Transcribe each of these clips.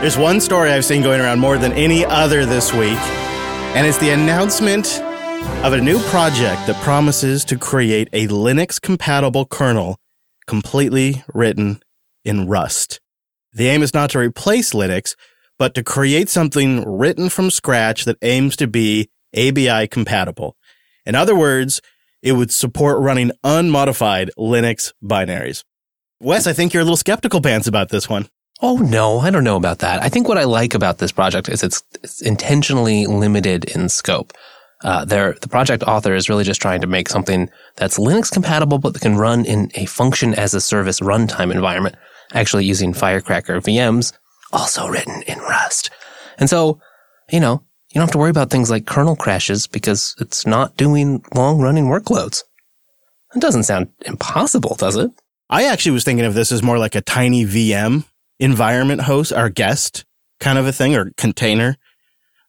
There's one story I've seen going around more than any other this week, and it's the announcement of a new project that promises to create a Linux compatible kernel completely written in Rust. The aim is not to replace Linux, but to create something written from scratch that aims to be ABI compatible. In other words, it would support running unmodified Linux binaries. Wes, I think you're a little skeptical pants about this one. Oh no, I don't know about that. I think what I like about this project is it's, it's intentionally limited in scope. Uh, the project author is really just trying to make something that's Linux compatible, but that can run in a function as a service runtime environment, actually using Firecracker VMs, also written in Rust. And so, you know, you don't have to worry about things like kernel crashes because it's not doing long running workloads. It doesn't sound impossible, does it? I actually was thinking of this as more like a tiny VM environment host our guest kind of a thing or container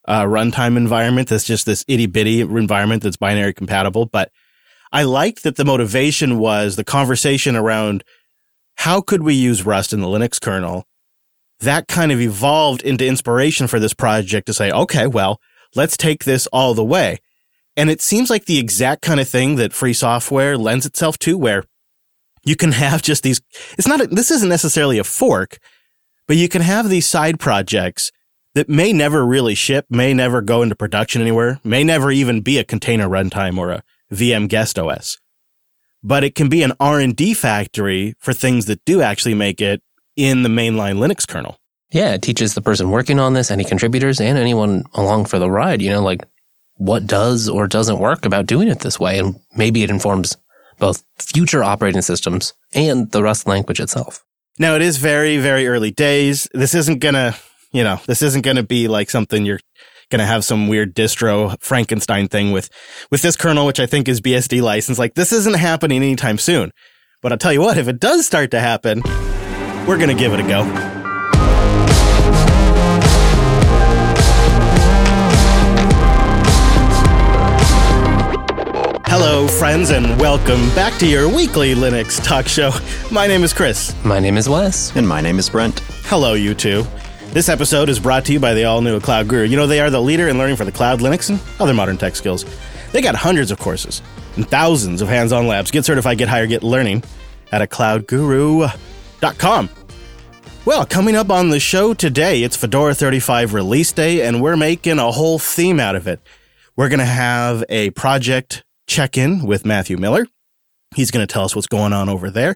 uh, runtime environment that's just this itty bitty environment that's binary compatible. But I liked that the motivation was the conversation around how could we use Rust in the Linux kernel? That kind of evolved into inspiration for this project to say, okay, well, let's take this all the way. And it seems like the exact kind of thing that free software lends itself to, where you can have just these, it's not, a, this isn't necessarily a fork, but you can have these side projects that may never really ship, may never go into production anywhere, may never even be a container runtime or a VM guest OS. But it can be an R&D factory for things that do actually make it in the mainline Linux kernel. Yeah, it teaches the person working on this, any contributors and anyone along for the ride, you know, like what does or doesn't work about doing it this way. And maybe it informs both future operating systems and the Rust language itself. Now, it is very, very early days. This isn't to you know, this isn't to be like something you're to have some weird distro Frankenstein thing with, with this kernel, which I think is BSD license. Like this isn't happening anytime soon. But I'll tell you what, if it does start to happen, we're to give it a go. Hello, friends, and welcome back to your weekly Linux talk show. My name is Chris. My name is Wes. And my name is Brent. Hello, you two. This episode is brought to you by the all new Cloud Guru. You know, they are the leader in learning for the cloud, Linux, and other modern tech skills. They got hundreds of courses and thousands of hands on labs. Get certified, get higher, get learning at a cloudguru.com. Well, coming up on the show today, it's Fedora 35 release day, and we're making a whole theme out of it. We're going to have a project check in with Matthew Miller. He's going to tell us what's going on over there.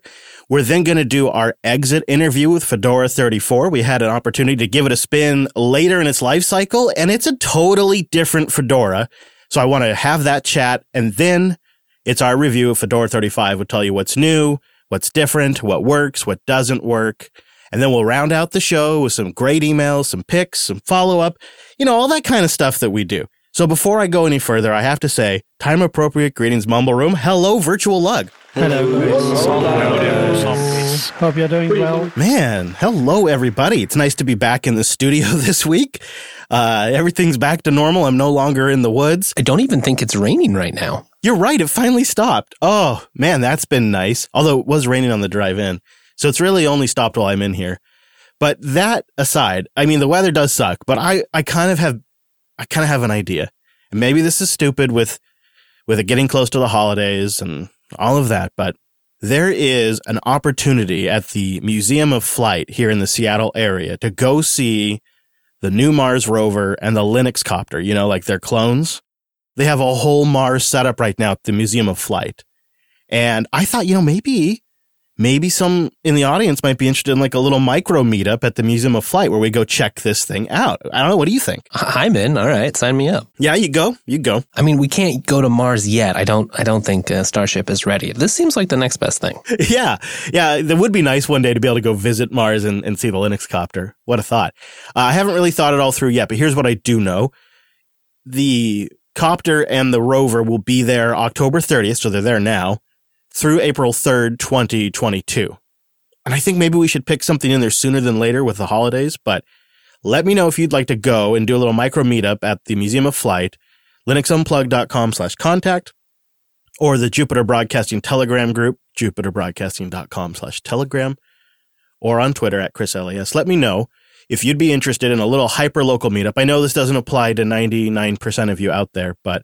We're then going to do our exit interview with Fedora 34. We had an opportunity to give it a spin later in its life cycle, and it's a totally different Fedora. So I want to have that chat. And then it's our review of Fedora 35. We'll tell you what's new, what's different, what works, what doesn't work. And then we'll round out the show with some great emails, some picks, some follow up, you know, all that kind of stuff that we do. So before I go any further, I have to say, time appropriate greetings, Mumble Room. Hello, Virtual Lug. Hello, Hope you're doing well. Man, hello, everybody. It's nice to be back in the studio this week. Uh, everything's back to normal. I'm no longer in the woods. I don't even think it's raining right now. You're right. It finally stopped. Oh, man, that's been nice. Although it was raining on the drive in. So it's really only stopped while I'm in here. But that aside, I mean, the weather does suck, but I, I kind of have I kind of have an idea. And maybe this is stupid with with it getting close to the holidays and all of that, but there is an opportunity at the Museum of Flight here in the Seattle area to go see the new Mars rover and the Linux copter, you know, like their clones. They have a whole Mars setup right now at the Museum of Flight. And I thought, you know, maybe maybe some in the audience might be interested in like a little micro meetup at the Museum of Flight where we go check this thing out. I don't know. What do you think? I'm in. All right. Sign me up. Yeah, you go. You go. I mean, we can't go to Mars yet. I don't, I don't think uh, Starship is ready. This seems like the next best thing. yeah. Yeah. It would be nice one day to be able to go visit Mars and, and see the Linux copter. What a thought. Uh, I haven't really thought it all through yet, but here's what I do know. The copter and the rover will be there October 30th. So they're there now through April 3rd, 2022. And I think maybe we should pick something in there sooner than later with the holidays, but let me know if you'd like to go and do a little micro meetup at the Museum of Flight, linuxunplug.com slash contact, or the Jupiter Broadcasting Telegram group, jupiterbroadcasting.com slash telegram, or on Twitter at ChrisLAS. Let me know. if you'd be interested in a little hyper local meetup. I know this doesn't apply to 99% of you out there, but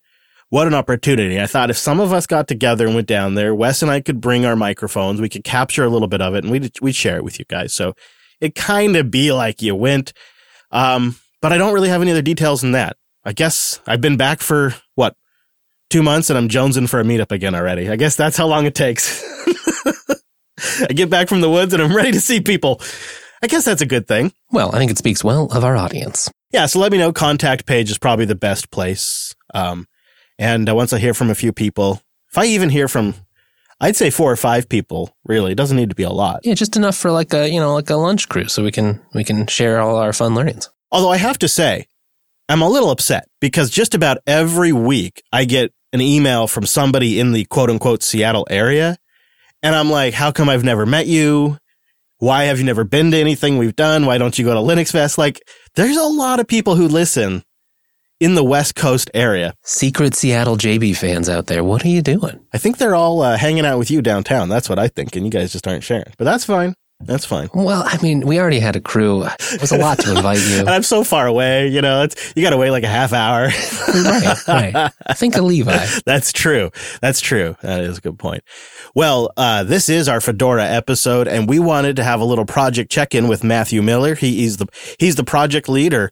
what an opportunity. I thought if some of us got together and went down there, Wes and I could bring our microphones, we could capture a little bit of it and we'd, we'd share it with you guys. So it kind of be like you went. Um, but I don't really have any other details than that. I guess I've been back for what, two months and I'm jonesing for a meetup again already. I guess that's how long it takes. I get back from the woods and I'm ready to see people. I guess that's a good thing. Well, I think it speaks well of our audience. Yeah, so let me know. Contact page is probably the best place. Um, and uh, once I hear from a few people, if I even hear from, I'd say four or five people. Really, it doesn't need to be a lot. Yeah, just enough for like a you know like a lunch crew, so we can we can share all our fun learnings. Although I have to say, I'm a little upset because just about every week I get an email from somebody in the quote unquote Seattle area. And I'm like, how come I've never met you? Why have you never been to anything we've done? Why don't you go to Linux Fest? Like, there's a lot of people who listen in the West Coast area. Secret Seattle JB fans out there, what are you doing? I think they're all uh, hanging out with you downtown. That's what I think. And you guys just aren't sharing. But that's fine. That's fine. Well, I mean, we already had a crew. It was a lot to invite you. and I'm so far away, you know, it's, you got to wait like a half hour. right, right. Think of Levi. That's true. That's true. That is a good point. Well, uh, this is our Fedora episode, and we wanted to have a little project check in with Matthew Miller. He, he's the he's the project leader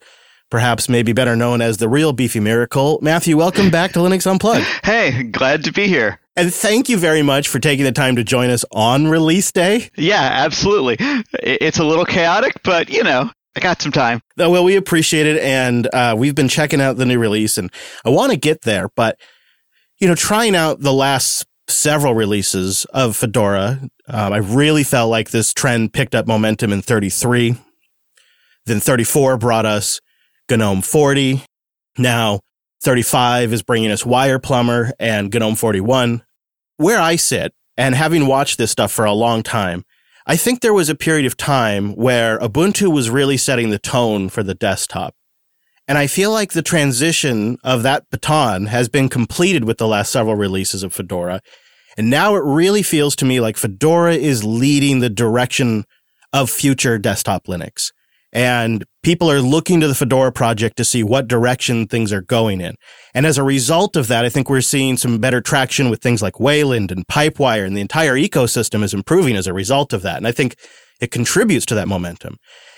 perhaps maybe better known as the real Beefy Miracle. Matthew, welcome back to Linux Unplugged. Hey, glad to be here. And thank you very much for taking the time to join us on release day. Yeah, absolutely. It's a little chaotic, but you know, I got some time. Well, we appreciate it. And uh, we've been checking out the new release, and I want to get there. But, you know, trying out the last several releases of Fedora, um, I really felt like this trend picked up momentum in 33. Then 34 brought us GNOME 40. Now 35 is bringing us WirePlumber and GNOME 41. Where I sit, and having watched this stuff for a long time, I think there was a period of time where Ubuntu was really setting the tone for the desktop. And I feel like the transition of that baton has been completed with the last several releases of Fedora. And now it really feels to me like Fedora is leading the direction of future desktop Linux. And people are looking to the Fedora project to see what direction things are going in. And as a result of that, I think we're seeing some better traction with things like Wayland and Pipewire, and the entire ecosystem is improving as a result of that. And I think it contributes to that momentum.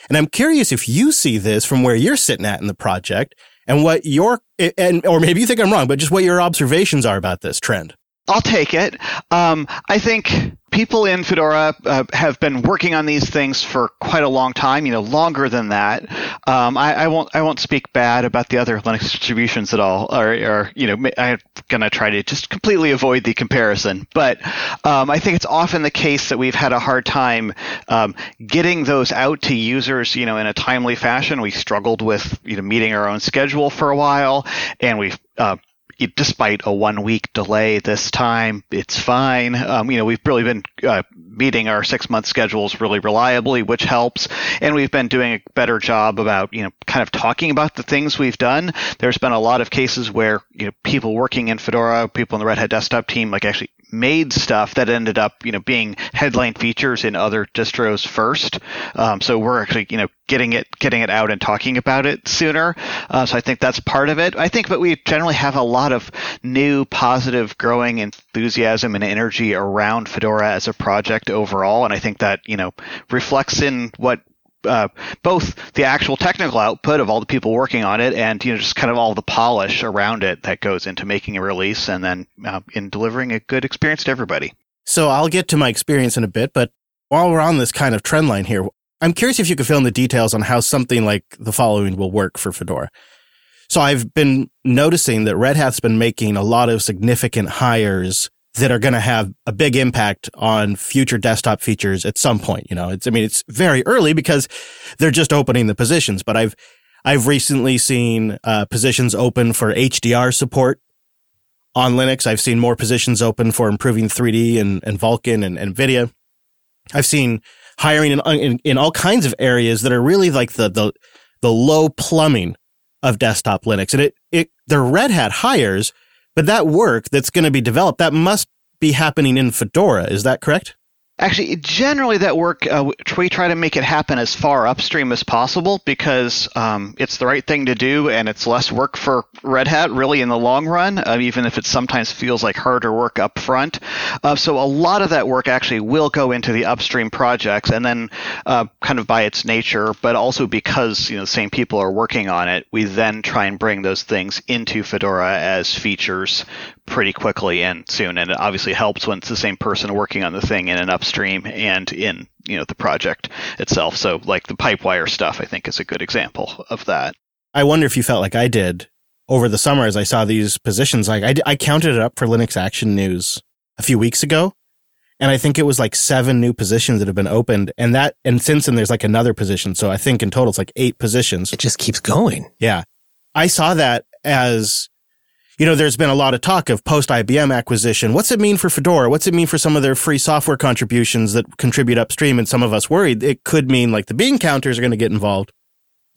And I'm curious if you see this from where you're sitting at in the project and what your, and, or maybe you think I'm wrong, but just what your observations are about this trend. I'll take it. Um, I think people in Fedora uh, have been working on these things for quite a long time. You know, longer than that. Um, I, I, won't. I won't speak bad about the other Linux distributions at all, or, or you know, I'm gonna try to just completely avoid the comparison. But um, I think it's often the case that we've had a hard time um, getting those out to users. You know, in a timely fashion. We struggled with you know meeting our own schedule for a while, and we've uh, despite a one week delay this time, it's fine. Um, you know, we've really been uh, meeting our six month schedules really reliably, which helps. And we've been doing a better job about, you know, kind of talking about the things we've done. There's been a lot of cases where, you know, people working in Fedora, people in the Red Hat desktop team, like actually made stuff that ended up, you know, being headline features in other distros first. Um, so we're actually, you know, getting it, getting it out and talking about it sooner. Uh, so I think that's part of it. I think, but we generally have a lot of new, positive, growing enthusiasm and energy around Fedora as a project overall, and I think that you know reflects in what uh, both the actual technical output of all the people working on it and you know just kind of all the polish around it that goes into making a release and then uh, in delivering a good experience to everybody. So I'll get to my experience in a bit, but while we're on this kind of trend line here, I'm curious if you could fill in the details on how something like the following will work for Fedora. So I've been noticing that Red Hat's been making a lot of significant hires that are going to have a big impact on future desktop features at some point. You know, it's, I mean, it's very early because they're just opening the positions, but I've, I've recently seen uh, positions open for HDR support on Linux. I've seen more positions open for improving 3D and, and Vulkan and, and NVIDIA. I've seen hiring in, in, in all kinds of areas that are really like the, the, the low plumbing of desktop Linux. And it, it, they're Red Hat hires, but that work that's going to be developed, that must be happening in Fedora. Is that correct? Actually, generally that work uh, we try to make it happen as far upstream as possible because um, it's the right thing to do and it's less work for Red Hat really in the long run, uh, even if it sometimes feels like harder work up front. Uh, so a lot of that work actually will go into the upstream projects, and then uh, kind of by its nature, but also because you know the same people are working on it, we then try and bring those things into Fedora as features pretty quickly and soon. And it obviously helps when it's the same person working on the thing in an upstream and in you know the project itself. So like the Pipewire stuff, I think is a good example of that. I wonder if you felt like I did over the summer as I saw these positions. Like I, I counted it up for Linux Action News a few weeks ago. And I think it was like seven new positions that have been opened. And that, and since then there's like another position. So I think in total it's like eight positions. It just keeps going. Yeah. I saw that as you know, there's been a lot of talk of post IBM acquisition. What's it mean for Fedora? What's it mean for some of their free software contributions that contribute upstream? And some of us worried it could mean like the bean counters are going to get involved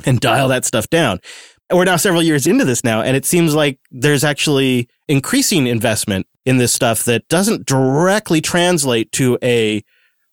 and dial that stuff down. We're now several years into this now, and it seems like there's actually increasing investment in this stuff that doesn't directly translate to a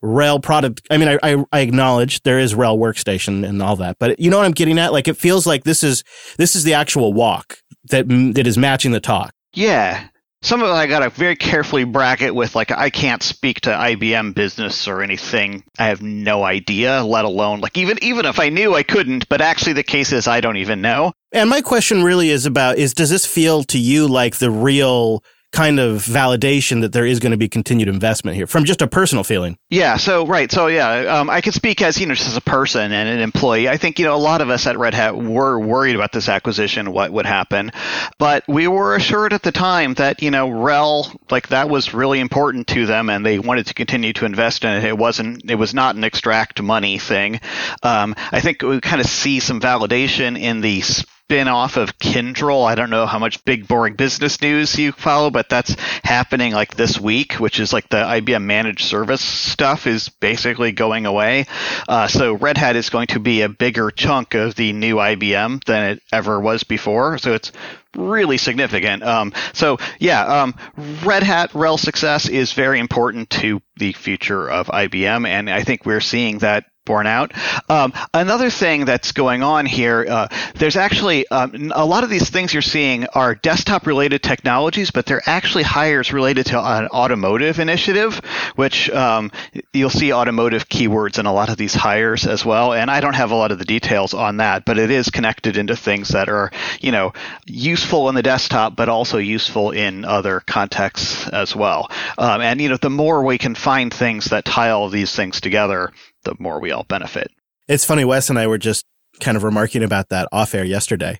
RHEL product. I mean, I, I, I, acknowledge there is RHEL workstation and all that, but you know what I'm getting at? Like, it feels like this is, this is the actual walk that, that is matching the talk. Yeah. Some of it I got to very carefully bracket with, like, I can't speak to IBM business or anything. I have no idea, let alone, like, even, even if I knew I couldn't, but actually the case is I don't even know. And my question really is about, is, does this feel to you like the real kind of validation that there is going to be continued investment here from just a personal feeling. Yeah. So right. So yeah, um, I can speak as you know just as a person and an employee. I think you know a lot of us at Red Hat were worried about this acquisition, what would happen, but we were assured at the time that you know RHEL like that was really important to them and they wanted to continue to invest in it. It wasn't. It was not an extract money thing. Um, I think we kind of see some validation in the spin-off of Kyndryl. I don't know how much big boring business news you follow, but that's happening like this week, which is like the IBM managed service stuff is basically going away. Uh, so Red Hat is going to be a bigger chunk of the new IBM than it ever was before. So it's really significant. Um, so yeah, um, Red Hat RHEL success is very important to the future of IBM, and I think we're seeing that borne out. Um, another thing that's going on here, uh, there's actually um, a lot of these things you're seeing are desktop related technologies, but they're actually hires related to an automotive initiative, which um, you'll see automotive keywords in a lot of these hires as well. And I don't have a lot of the details on that, but it is connected into things that are, you know, useful in the desktop, but also useful in other contexts as well. Um, and, you know, the more we can find things that tie all these things together, the more we all benefit. It's funny, Wes and I were just kind of remarking about that off air yesterday.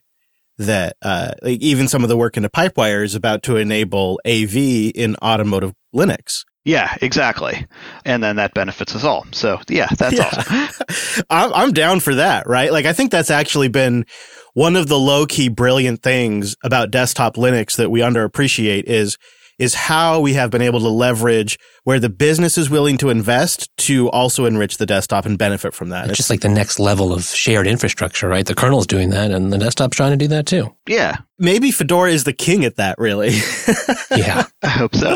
That uh, like even some of the work into Pipewire is about to enable AV in automotive Linux. Yeah, exactly. And then that benefits us all. So yeah, that's yeah. awesome. I'm, I'm down for that, right? Like I think that's actually been one of the low key brilliant things about desktop Linux that we underappreciate is is how we have been able to leverage where the business is willing to invest to also enrich the desktop and benefit from that. It's, it's just like the next level of shared infrastructure, right? The kernel's doing that and the desktop's trying to do that too. Yeah. Maybe Fedora is the king at that, really. yeah. I hope so.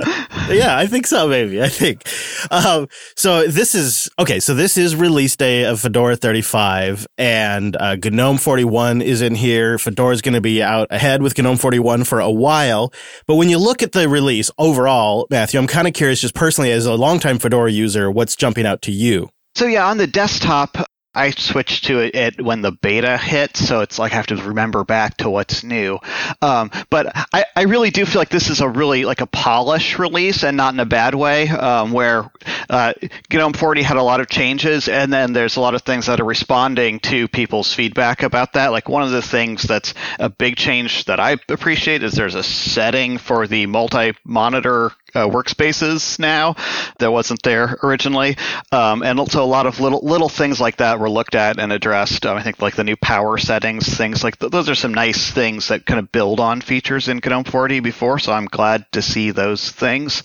yeah, I think so, maybe. I think. Um, so this is, okay, so this is release day of Fedora 35 and uh, GNOME 41 is in here. Fedora is going to be out ahead with GNOME 41 for a while. But when you look at the release overall, Matthew, I'm kind of curious just personally personally, as a longtime Fedora user, what's jumping out to you? So yeah, on the desktop, I switched to it when the beta hit, so it's like I have to remember back to what's new. Um, but I, I, really do feel like this is a really like a polish release, and not in a bad way. Um, where uh, GNOME 40 had a lot of changes, and then there's a lot of things that are responding to people's feedback about that. Like one of the things that's a big change that I appreciate is there's a setting for the multi-monitor uh, workspaces now that wasn't there originally, um, and also a lot of little little things like that were looked at and addressed. Um, I think like the new power settings, things like th- those are some nice things that kind of build on features in GNOME 40 before. So I'm glad to see those things.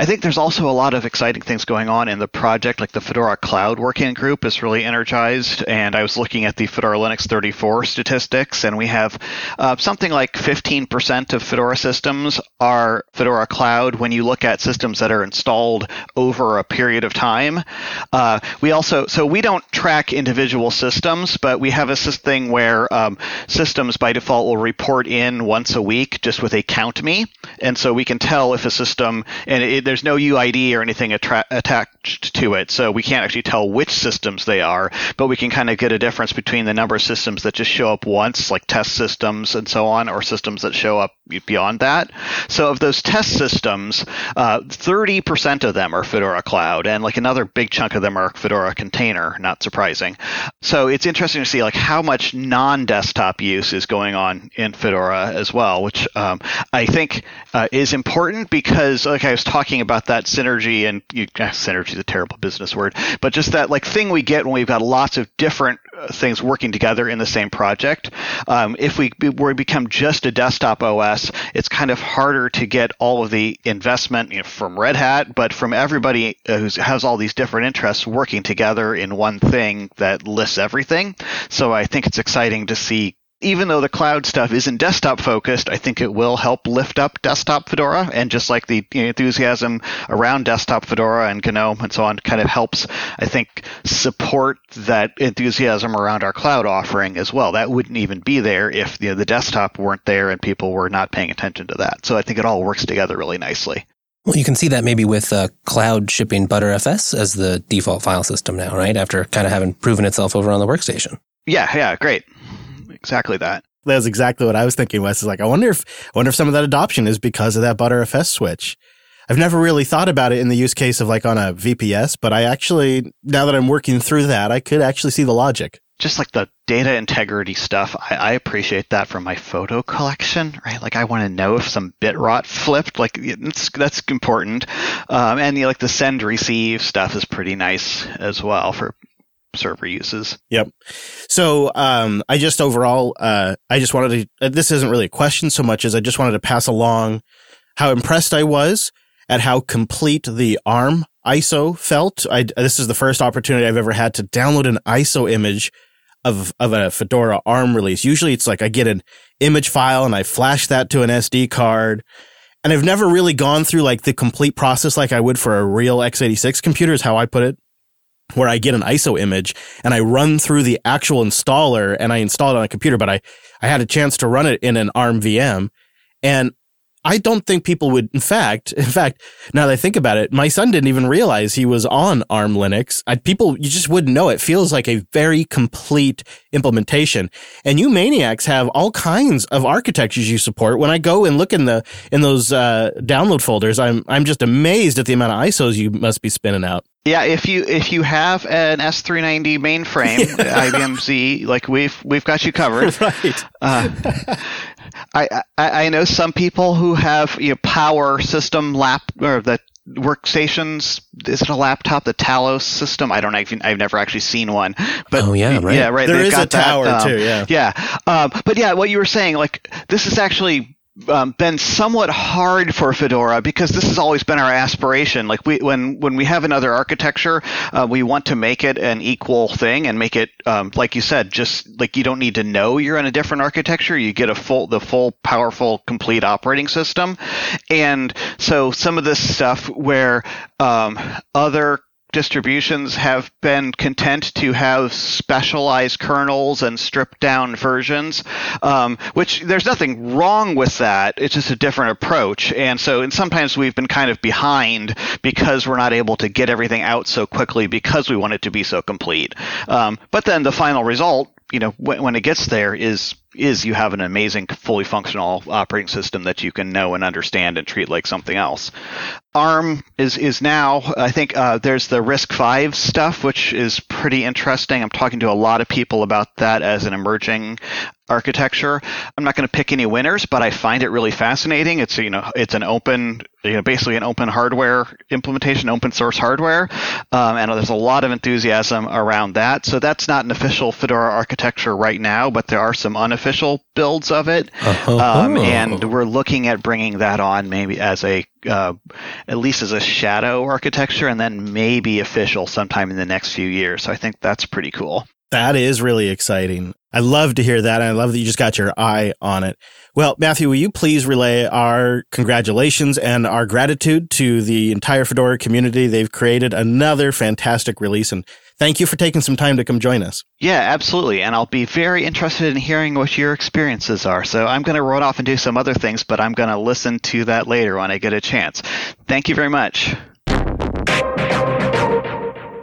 I think there's also a lot of exciting things going on in the project, like the Fedora Cloud Working Group is really energized. And I was looking at the Fedora Linux 34 statistics, and we have uh, something like 15% of Fedora systems are Fedora Cloud when you look at systems that are installed over a period of time. Uh, we also, so we don't track individual systems, but we have a thing where um, systems by default will report in once a week just with a count me. And so we can tell if a system, and it, there's no UID or anything attra- attached to it, so we can't actually tell which systems they are, but we can kind of get a difference between the number of systems that just show up once, like test systems and so on, or systems that show up beyond that. So of those test systems, uh, 30% of them are Fedora Cloud, and like another big chunk of them are Fedora Container, not surprising. So it's interesting to see like how much non-desktop use is going on in Fedora as well, which um, I think uh, is important because like I was talking talking about that synergy and you, synergy is a terrible business word, but just that like thing we get when we've got lots of different uh, things working together in the same project. Um, if we, we become just a desktop OS, it's kind of harder to get all of the investment you know, from Red Hat, but from everybody uh, who has all these different interests working together in one thing that lists everything. So I think it's exciting to see even though the cloud stuff isn't desktop focused, I think it will help lift up desktop Fedora. And just like the enthusiasm around desktop Fedora and GNOME and so on kind of helps, I think, support that enthusiasm around our cloud offering as well. That wouldn't even be there if you know, the desktop weren't there and people were not paying attention to that. So I think it all works together really nicely. Well, you can see that maybe with uh, cloud shipping Btrfs as the default file system now, right? After kind of having proven itself over on the workstation. Yeah, yeah, great exactly that. That's exactly what I was thinking, Wes. Is like, I wonder if, I wonder if some of that adoption is because of that Btrfs switch. I've never really thought about it in the use case of like on a VPS, but I actually, now that I'm working through that, I could actually see the logic. Just like the data integrity stuff, I, I appreciate that from my photo collection, right? Like I want to know if some bit rot flipped, like that's, that's important. Um, and you know, like the send receive stuff is pretty nice as well for server uses. Yep. So um, I just overall, uh, I just wanted to. Uh, this isn't really a question so much as I just wanted to pass along how impressed I was at how complete the ARM ISO felt. I, this is the first opportunity I've ever had to download an ISO image of of a Fedora ARM release. Usually, it's like I get an image file and I flash that to an SD card. And I've never really gone through like the complete process like I would for a real x86 computer is how I put it where I get an ISO image and I run through the actual installer and I install it on a computer, but I, I had a chance to run it in an ARM VM and I don't think people would, in fact, in fact, now that I think about it, my son didn't even realize he was on ARM Linux. I, people, you just wouldn't know. It feels like a very complete implementation. And you maniacs have all kinds of architectures you support. When I go and look in the, in those, uh, download folders, I'm, I'm just amazed at the amount of ISOs you must be spinning out. Yeah, if you if you have an S390 mainframe, yeah. IBM Z, like we've we've got you covered. right. Uh, I, I, I know some people who have you know, power system lap or the workstations. Is it a laptop? The Talos system? I don't know. I've never actually seen one. But oh yeah, right. Yeah, right. There is a tower that, um, too. Yeah. Yeah. Um, but yeah, what you were saying, like this is actually um, been somewhat hard for Fedora because this has always been our aspiration. Like we, when when we have another architecture, uh, we want to make it an equal thing and make it, um, like you said, just like you don't need to know you're in a different architecture. You get a full, the full, powerful, complete operating system. And so some of this stuff where um, other distributions have been content to have specialized kernels and stripped down versions, um, which there's nothing wrong with that. It's just a different approach. And so, and sometimes we've been kind of behind because we're not able to get everything out so quickly because we want it to be so complete. Um, but then the final result, you know, when, when it gets there is is you have an amazing, fully functional operating system that you can know and understand and treat like something else. ARM is is now. I think uh, there's the RISC-V stuff, which is pretty interesting. I'm talking to a lot of people about that as an emerging architecture. I'm not going to pick any winners, but I find it really fascinating. It's you know it's an open you know basically an open hardware implementation, open source hardware, um, and there's a lot of enthusiasm around that. So that's not an official Fedora architecture right now, but there are some unofficial official builds of it, Uh-huh. um, and we're looking at bringing that on maybe as a uh, at least as a shadow architecture, and then maybe official sometime in the next few years. So I think that's pretty cool. That is really exciting. I love to hear that. And I love that you just got your eye on it. Well, Matthew, will you please relay our congratulations and our gratitude to the entire Fedora community? They've created another fantastic release and thank you for taking some time to come join us. Yeah, absolutely. And I'll be very interested in hearing what your experiences are. So I'm going to run off and do some other things, but I'm going to listen to that later when I get a chance. Thank you very much.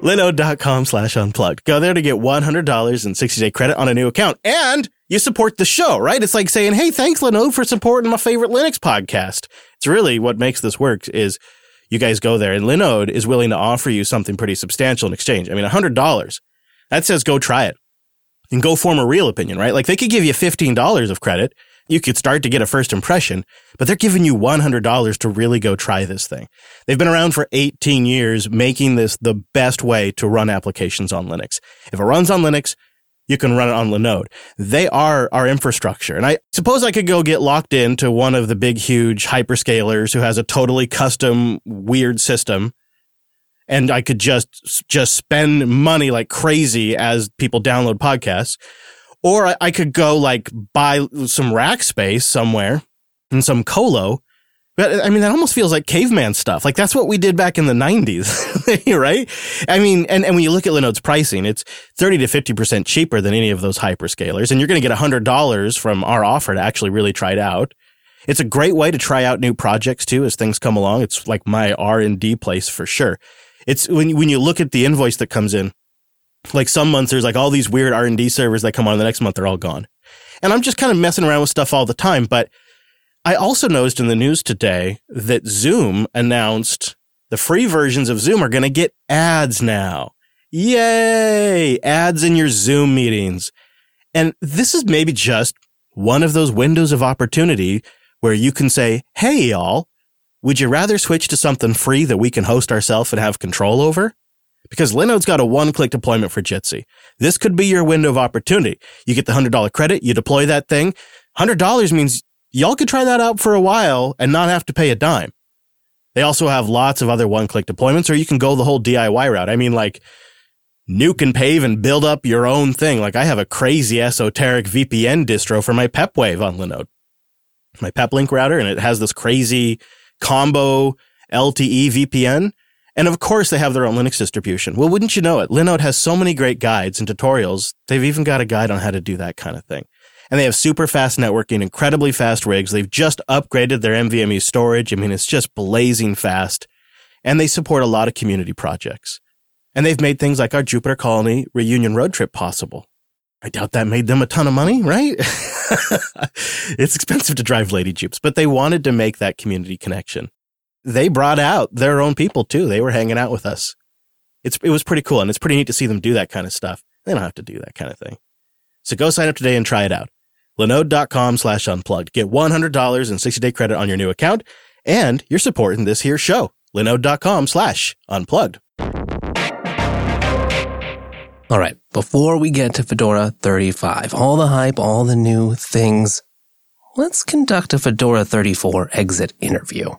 Linode.com slash unplugged. Go there to get $100 in 60 day credit on a new account. And you support the show, right? It's like saying, hey, thanks, Linode, for supporting my favorite Linux podcast. It's really what makes this work is you guys go there and Linode is willing to offer you something pretty substantial in exchange. I mean, $100. That says go try it and go form a real opinion, right? Like they could give you $15 of credit. You could start to get a first impression, but they're giving you $100 to really go try this thing. They've been around for 18 years, making this the best way to run applications on Linux. If it runs on Linux, you can run it on Linode. They are our infrastructure. And I suppose I could go get locked into one of the big, huge hyperscalers who has a totally custom, weird system. And I could just, just spend money like crazy as people download podcasts. Or I, I could go like buy some rack space somewhere in some colo. But I mean, that almost feels like caveman stuff. Like that's what we did back in the 90s, right? I mean, and, and when you look at Linode's pricing, it's 30 to 50% cheaper than any of those hyperscalers. And you're going to get $100 from our offer to actually really try it out. It's a great way to try out new projects too as things come along. It's like my R&D place for sure. It's when, when you look at the invoice that comes in, like some months there's like all these weird R&D servers that come on the next month they're all gone. And I'm just kind of messing around with stuff all the time, but I also noticed in the news today that Zoom announced the free versions of Zoom are going to get ads now. Yay! Ads in your Zoom meetings. And this is maybe just one of those windows of opportunity where you can say, Hey, y'all, would you rather switch to something free that we can host ourselves and have control over? Because Linode's got a one click deployment for Jitsi. This could be your window of opportunity. You get the $100 credit, you deploy that thing. $100 means y'all could try that out for a while and not have to pay a dime. They also have lots of other one click deployments, or you can go the whole DIY route. I mean, like, nuke and pave and build up your own thing. Like, I have a crazy esoteric VPN distro for my PepWave on Linode, my PepLink router, and it has this crazy combo LTE VPN. And of course, they have their own Linux distribution. Well, wouldn't you know it? Linode has so many great guides and tutorials. They've even got a guide on how to do that kind of thing and they have super fast networking, incredibly fast rigs. They've just upgraded their NVMe storage. I mean, it's just blazing fast. And they support a lot of community projects. And they've made things like our Jupiter Colony reunion road trip possible. I doubt that made them a ton of money, right? it's expensive to drive Lady Jupes, but they wanted to make that community connection. They brought out their own people too. They were hanging out with us. It's, it was pretty cool. And it's pretty neat to see them do that kind of stuff. They don't have to do that kind of thing. So go sign up today and try it out linode.com slash unplugged. Get $100 and 60 day credit on your new account, and you're supporting this here show. linode.com slash unplugged. All right, before we get to Fedora 35, all the hype, all the new things, let's conduct a Fedora 34 exit interview.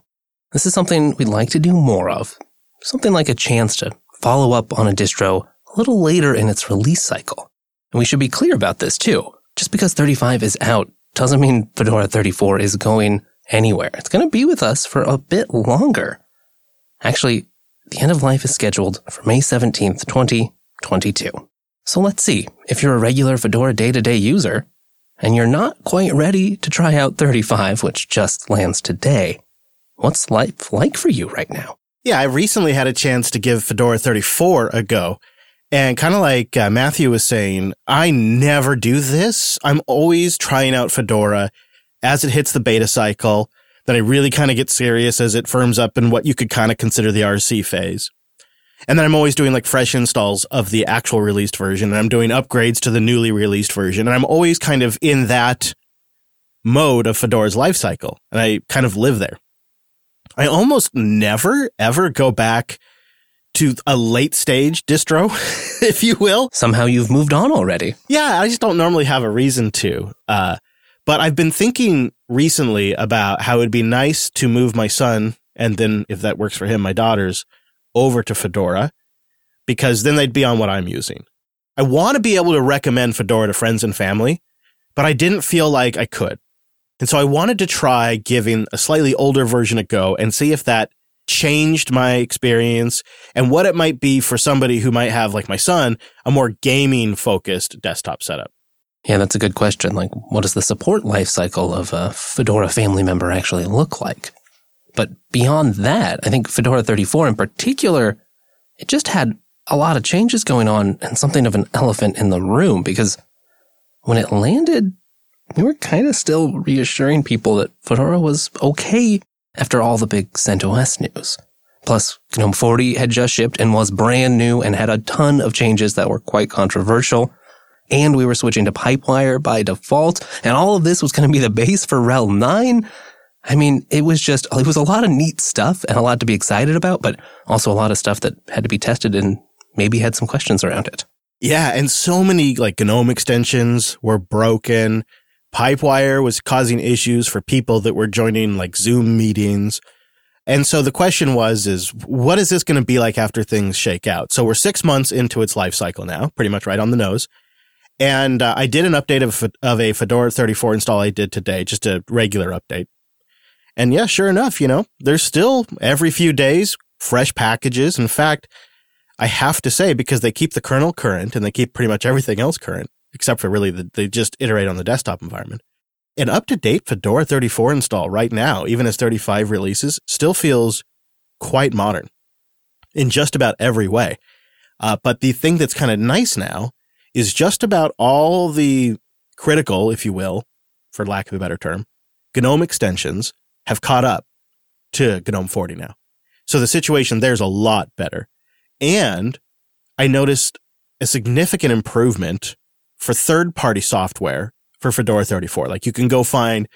This is something we'd like to do more of, something like a chance to follow up on a distro a little later in its release cycle. And we should be clear about this too. Just because 35 is out doesn't mean Fedora 34 is going anywhere. It's going to be with us for a bit longer. Actually, the end of life is scheduled for May 17th, 2022. So let's see. If you're a regular Fedora day-to-day user and you're not quite ready to try out 35, which just lands today, what's life like for you right now? Yeah, I recently had a chance to give Fedora 34 a go. And kind of like uh, Matthew was saying, I never do this. I'm always trying out Fedora as it hits the beta cycle. Then I really kind of get serious as it firms up in what you could kind of consider the RC phase. And then I'm always doing like fresh installs of the actual released version and I'm doing upgrades to the newly released version. And I'm always kind of in that mode of Fedora's life cycle. And I kind of live there. I almost never ever go back to a late stage distro, if you will. Somehow you've moved on already. Yeah, I just don't normally have a reason to. Uh, but I've been thinking recently about how it'd be nice to move my son and then, if that works for him, my daughters over to Fedora because then they'd be on what I'm using. I want to be able to recommend Fedora to friends and family, but I didn't feel like I could. And so I wanted to try giving a slightly older version a go and see if that changed my experience and what it might be for somebody who might have, like my son, a more gaming focused desktop setup. Yeah, that's a good question. Like, what does the support life cycle of a Fedora family member actually look like? But beyond that, I think Fedora 34 in particular, it just had a lot of changes going on and something of an elephant in the room because when it landed, we were kind of still reassuring people that Fedora was okay after all the big CentOS news. Plus, GNOME 40 had just shipped and was brand new and had a ton of changes that were quite controversial. And we were switching to Pipewire by default, and all of this was going to be the base for RHEL 9. I mean, it was just, it was a lot of neat stuff and a lot to be excited about, but also a lot of stuff that had to be tested and maybe had some questions around it. Yeah, and so many like GNOME extensions were broken. Pipewire was causing issues for people that were joining like Zoom meetings. And so the question was, is what is this going to be like after things shake out? So we're six months into its life cycle now, pretty much right on the nose. And uh, I did an update of, of a Fedora 34 install I did today, just a regular update. And yeah, sure enough, you know, there's still every few days fresh packages. In fact, I have to say, because they keep the kernel current and they keep pretty much everything else current, except for really the, they just iterate on the desktop environment. An up to date Fedora 34 install right now, even as 35 releases, still feels quite modern in just about every way. Uh, but the thing that's kind of nice now is just about all the critical, if you will, for lack of a better term, GNOME extensions have caught up to GNOME 40 now. So the situation there's a lot better. And I noticed a significant improvement for third party software for Fedora 34. Like you can go find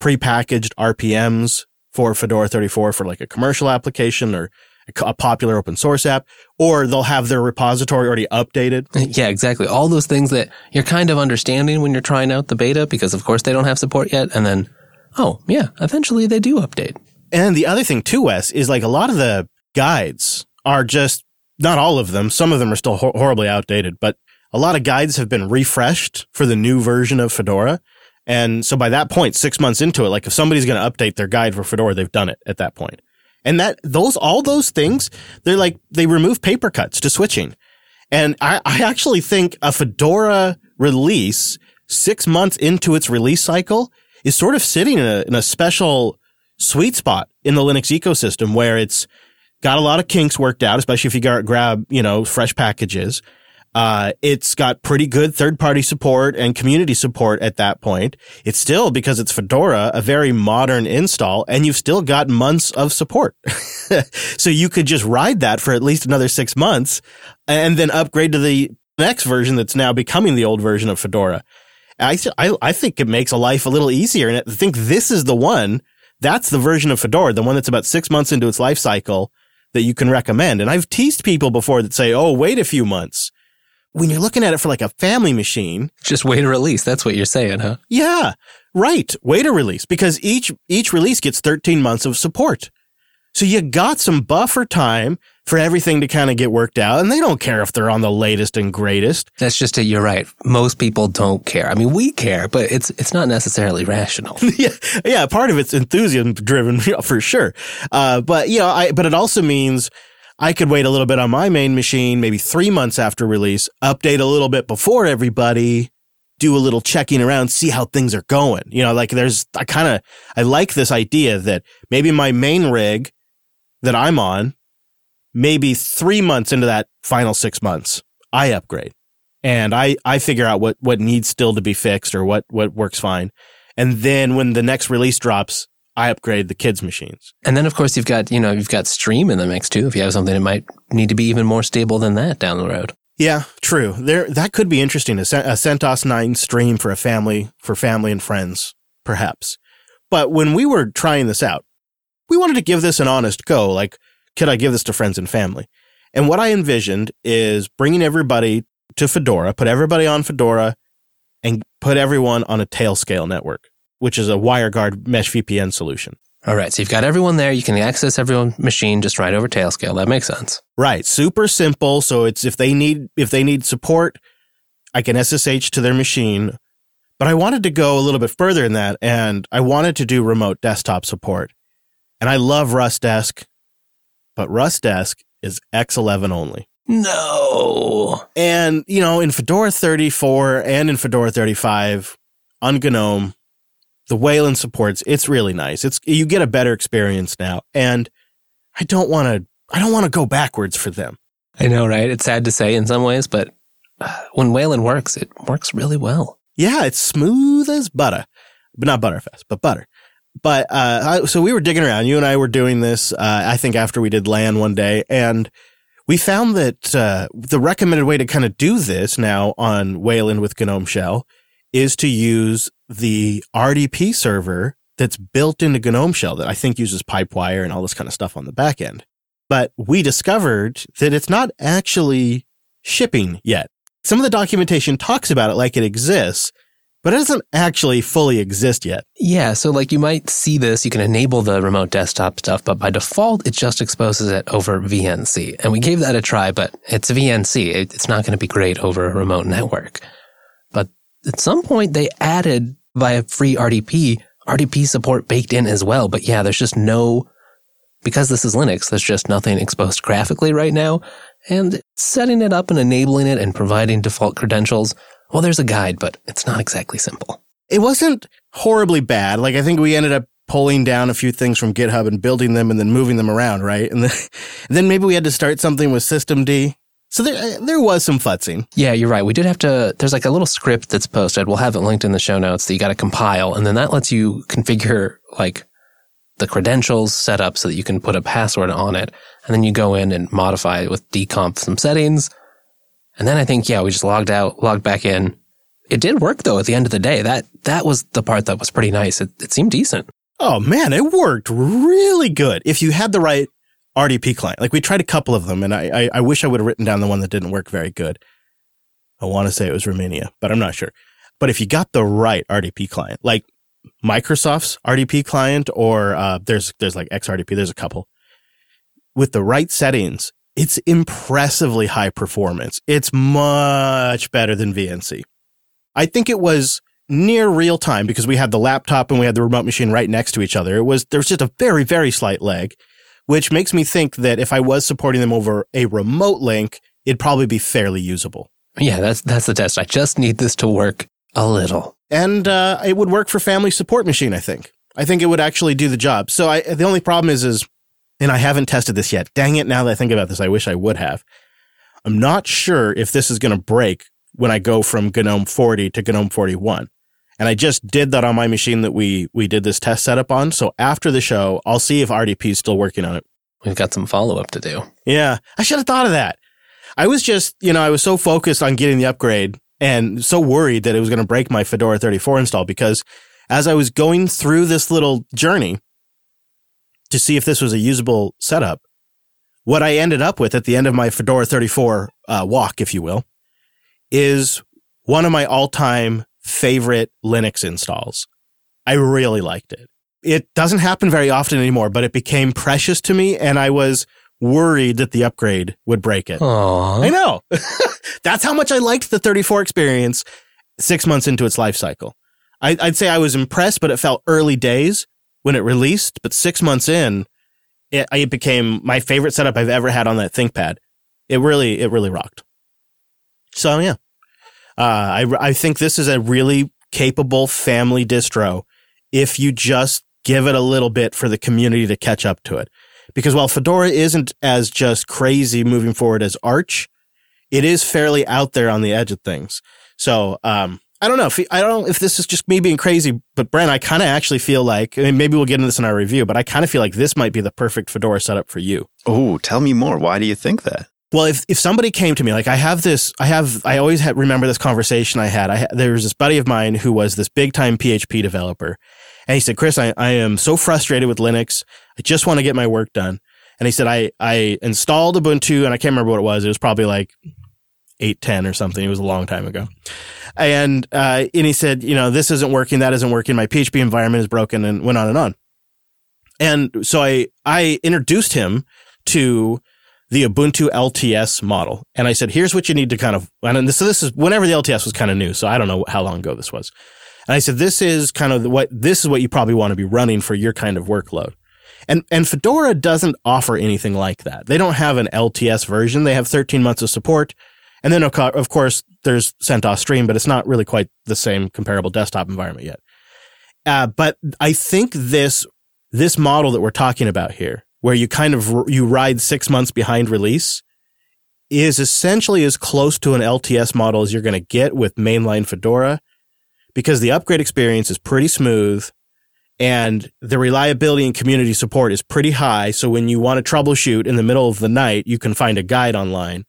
prepackaged RPMs for Fedora 34 for like a commercial application or a popular open source app, or they'll have their repository already updated. Yeah, exactly. All those things that you're kind of understanding when you're trying out the beta, because of course they don't have support yet. And then, oh, yeah, eventually they do update. And the other thing too, Wes, is like a lot of the guides are just not all of them. Some of them are still hor- horribly outdated, but a lot of guides have been refreshed for the new version of Fedora. And so by that point, six months into it, like if somebody's going to update their guide for Fedora, they've done it at that point. And that, those, all those things, they're like, they remove paper cuts to switching. And I, I actually think a Fedora release six months into its release cycle is sort of sitting in a, in a special sweet spot in the Linux ecosystem where it's got a lot of kinks worked out, especially if you grab, you know, fresh packages. Uh, it's got pretty good third party support and community support at that point. It's still, because it's Fedora, a very modern install and you've still got months of support. so you could just ride that for at least another six months and then upgrade to the next version that's now becoming the old version of Fedora. I, I, I think it makes a life a little easier. And I think this is the one. That's the version of Fedora, the one that's about six months into its life cycle that you can recommend. And I've teased people before that say, Oh, wait a few months when you're looking at it for like a family machine, just wait a release. That's what you're saying, huh? Yeah, right. Wait a release because each each release gets 13 months of support. So you got some buffer time for everything to kind of get worked out, and they don't care if they're on the latest and greatest. That's just it. You're right. Most people don't care. I mean, we care, but it's it's not necessarily rational. yeah, yeah. Part of it's enthusiasm driven for sure. Uh, but you know, I but it also means I could wait a little bit on my main machine, maybe three months after release, update a little bit before everybody, do a little checking around, see how things are going. You know, like there's, I kind of, I like this idea that maybe my main rig that I'm on, maybe three months into that final six months, I upgrade and I, I figure out what, what needs still to be fixed or what, what works fine. And then when the next release drops, I upgrade the kids' machines. And then, of course, you've got, you know, you've got Stream in the mix too. If you have something that might need to be even more stable than that down the road. Yeah, true. There, that could be interesting. A, a CentOS 9 stream for a family, for family and friends, perhaps. But when we were trying this out, we wanted to give this an honest go. Like, could I give this to friends and family? And what I envisioned is bringing everybody to Fedora, put everybody on Fedora, and put everyone on a tail scale network, which is a WireGuard mesh VPN solution. All right. So you've got everyone there. You can access everyone's machine just right over Tailscale. That makes sense. Right. Super simple. So it's if they need if they need support, I can SSH to their machine. But I wanted to go a little bit further in that and I wanted to do remote desktop support. And I love RustDesk, but RustDesk is X11 only. No. And, you know, in Fedora 34 and in Fedora 35 on GNOME, the Wayland supports, it's really nice. It's, you get a better experience now. And I don't want to, I don't want to go backwards for them. I know, right? It's sad to say in some ways, but uh, when Wayland works, it works really well. Yeah, it's smooth as butter, but not butterfast, but butter. But, uh, I, so we were digging around. You and I were doing this, uh, I think after we did land one day and we found that, uh, the recommended way to kind of do this now on Wayland with GNOME Shell is to use the RDP server that's built into GNOME Shell that I think uses Pipewire and all this kind of stuff on the back end. But we discovered that it's not actually shipping yet. Some of the documentation talks about it like it exists, but it doesn't actually fully exist yet. Yeah, so like you might see this, you can enable the remote desktop stuff, but by default, it just exposes it over VNC. And we gave that a try, but it's VNC. It's not going to be great over a remote network. At some point, they added via free RDP, RDP support baked in as well. But yeah, there's just no, because this is Linux, there's just nothing exposed graphically right now. And setting it up and enabling it and providing default credentials, well, there's a guide, but it's not exactly simple. It wasn't horribly bad. Like I think we ended up pulling down a few things from GitHub and building them and then moving them around, right? And then, and then maybe we had to start something with systemd. So there, uh, there was some futzing. Yeah, you're right. We did have to, there's like a little script that's posted. We'll have it linked in the show notes that you got to compile. And then that lets you configure like the credentials set up so that you can put a password on it. And then you go in and modify it with dconf some settings. And then I think, yeah, we just logged out, logged back in. It did work though at the end of the day. That, that was the part that was pretty nice. It, it seemed decent. Oh man, it worked really good. If you had the right RDP client. Like we tried a couple of them, and I, I, I wish I would have written down the one that didn't work very good. I want to say it was Remmina, but I'm not sure. But if you got the right RDP client, like Microsoft's RDP client, or uh, there's there's like XRDP, there's a couple with the right settings, it's impressively high performance. It's much better than VNC. I think it was near real time because we had the laptop and we had the remote machine right next to each other. It was there was just a very very slight lag which makes me think that if I was supporting them over a remote link, it'd probably be fairly usable. Yeah, that's that's the test. I just need this to work a little, and uh, it would work for Family Support Machine. I think. I think it would actually do the job. So I, the only problem is, is, and I haven't tested this yet. Dang it! Now that I think about this, I wish I would have. I'm not sure if this is going to break when I go from GNOME 40 to GNOME 41. And I just did that on my machine that we we did this test setup on. So after the show, I'll see if RDP is still working on it. We've got some follow up to do. Yeah, I should have thought of that. I was just, you know, I was so focused on getting the upgrade and so worried that it was going to break my Fedora 34 install because as I was going through this little journey to see if this was a usable setup, what I ended up with at the end of my Fedora 34 uh, walk, if you will, is one of my all time favorite Linux installs. I really liked it. It doesn't happen very often anymore, but it became precious to me and I was worried that the upgrade would break it. Aww. I know. That's how much I liked the 34 experience six months into its life cycle. I, would say I was impressed, but it felt early days when it released. But six months in, it, it became my favorite setup I've ever had on that ThinkPad. It really, it really rocked. So yeah, uh, I, I think this is a really capable family distro if you just give it a little bit for the community to catch up to it. Because while Fedora isn't as just crazy moving forward as Arch, it is fairly out there on the edge of things. So, um, I don't know if I don't if this is just me being crazy, but Brent, I kind of actually feel like I mean, maybe we'll get into this in our review, but I kind of feel like this might be the perfect Fedora setup for you. Oh, tell me more. Why do you think that? Well, if, if somebody came to me, like I have this, I have, I always remember this conversation I had. I there was this buddy of mine who was this big time PHP developer. And he said, Chris, I, I am so frustrated with Linux. I just want to get my work done. And he said, I, I installed Ubuntu and I can't remember what it was. It was probably like 810 or something. It was a long time ago. And, uh, and he said, you know, this isn't working. That isn't working. My PHP environment is broken and went on and on. And so I, I introduced him to the Ubuntu LTS model. And I said, here's what you need to kind of, and this, so this is whenever the LTS was kind of new. So I don't know how long ago this was. And I said, this is kind of what, this is what you probably want to be running for your kind of workload. And, and Fedora doesn't offer anything like that. They don't have an LTS version. They have 13 months of support. And then, of course, there's CentOS Stream, but it's not really quite the same comparable desktop environment yet. Uh, but I think this, this model that we're talking about here, where you kind of, you ride six months behind release is essentially as close to an LTS model as you're going to get with mainline Fedora because the upgrade experience is pretty smooth and the reliability and community support is pretty high. So when you want to troubleshoot in the middle of the night, you can find a guide online.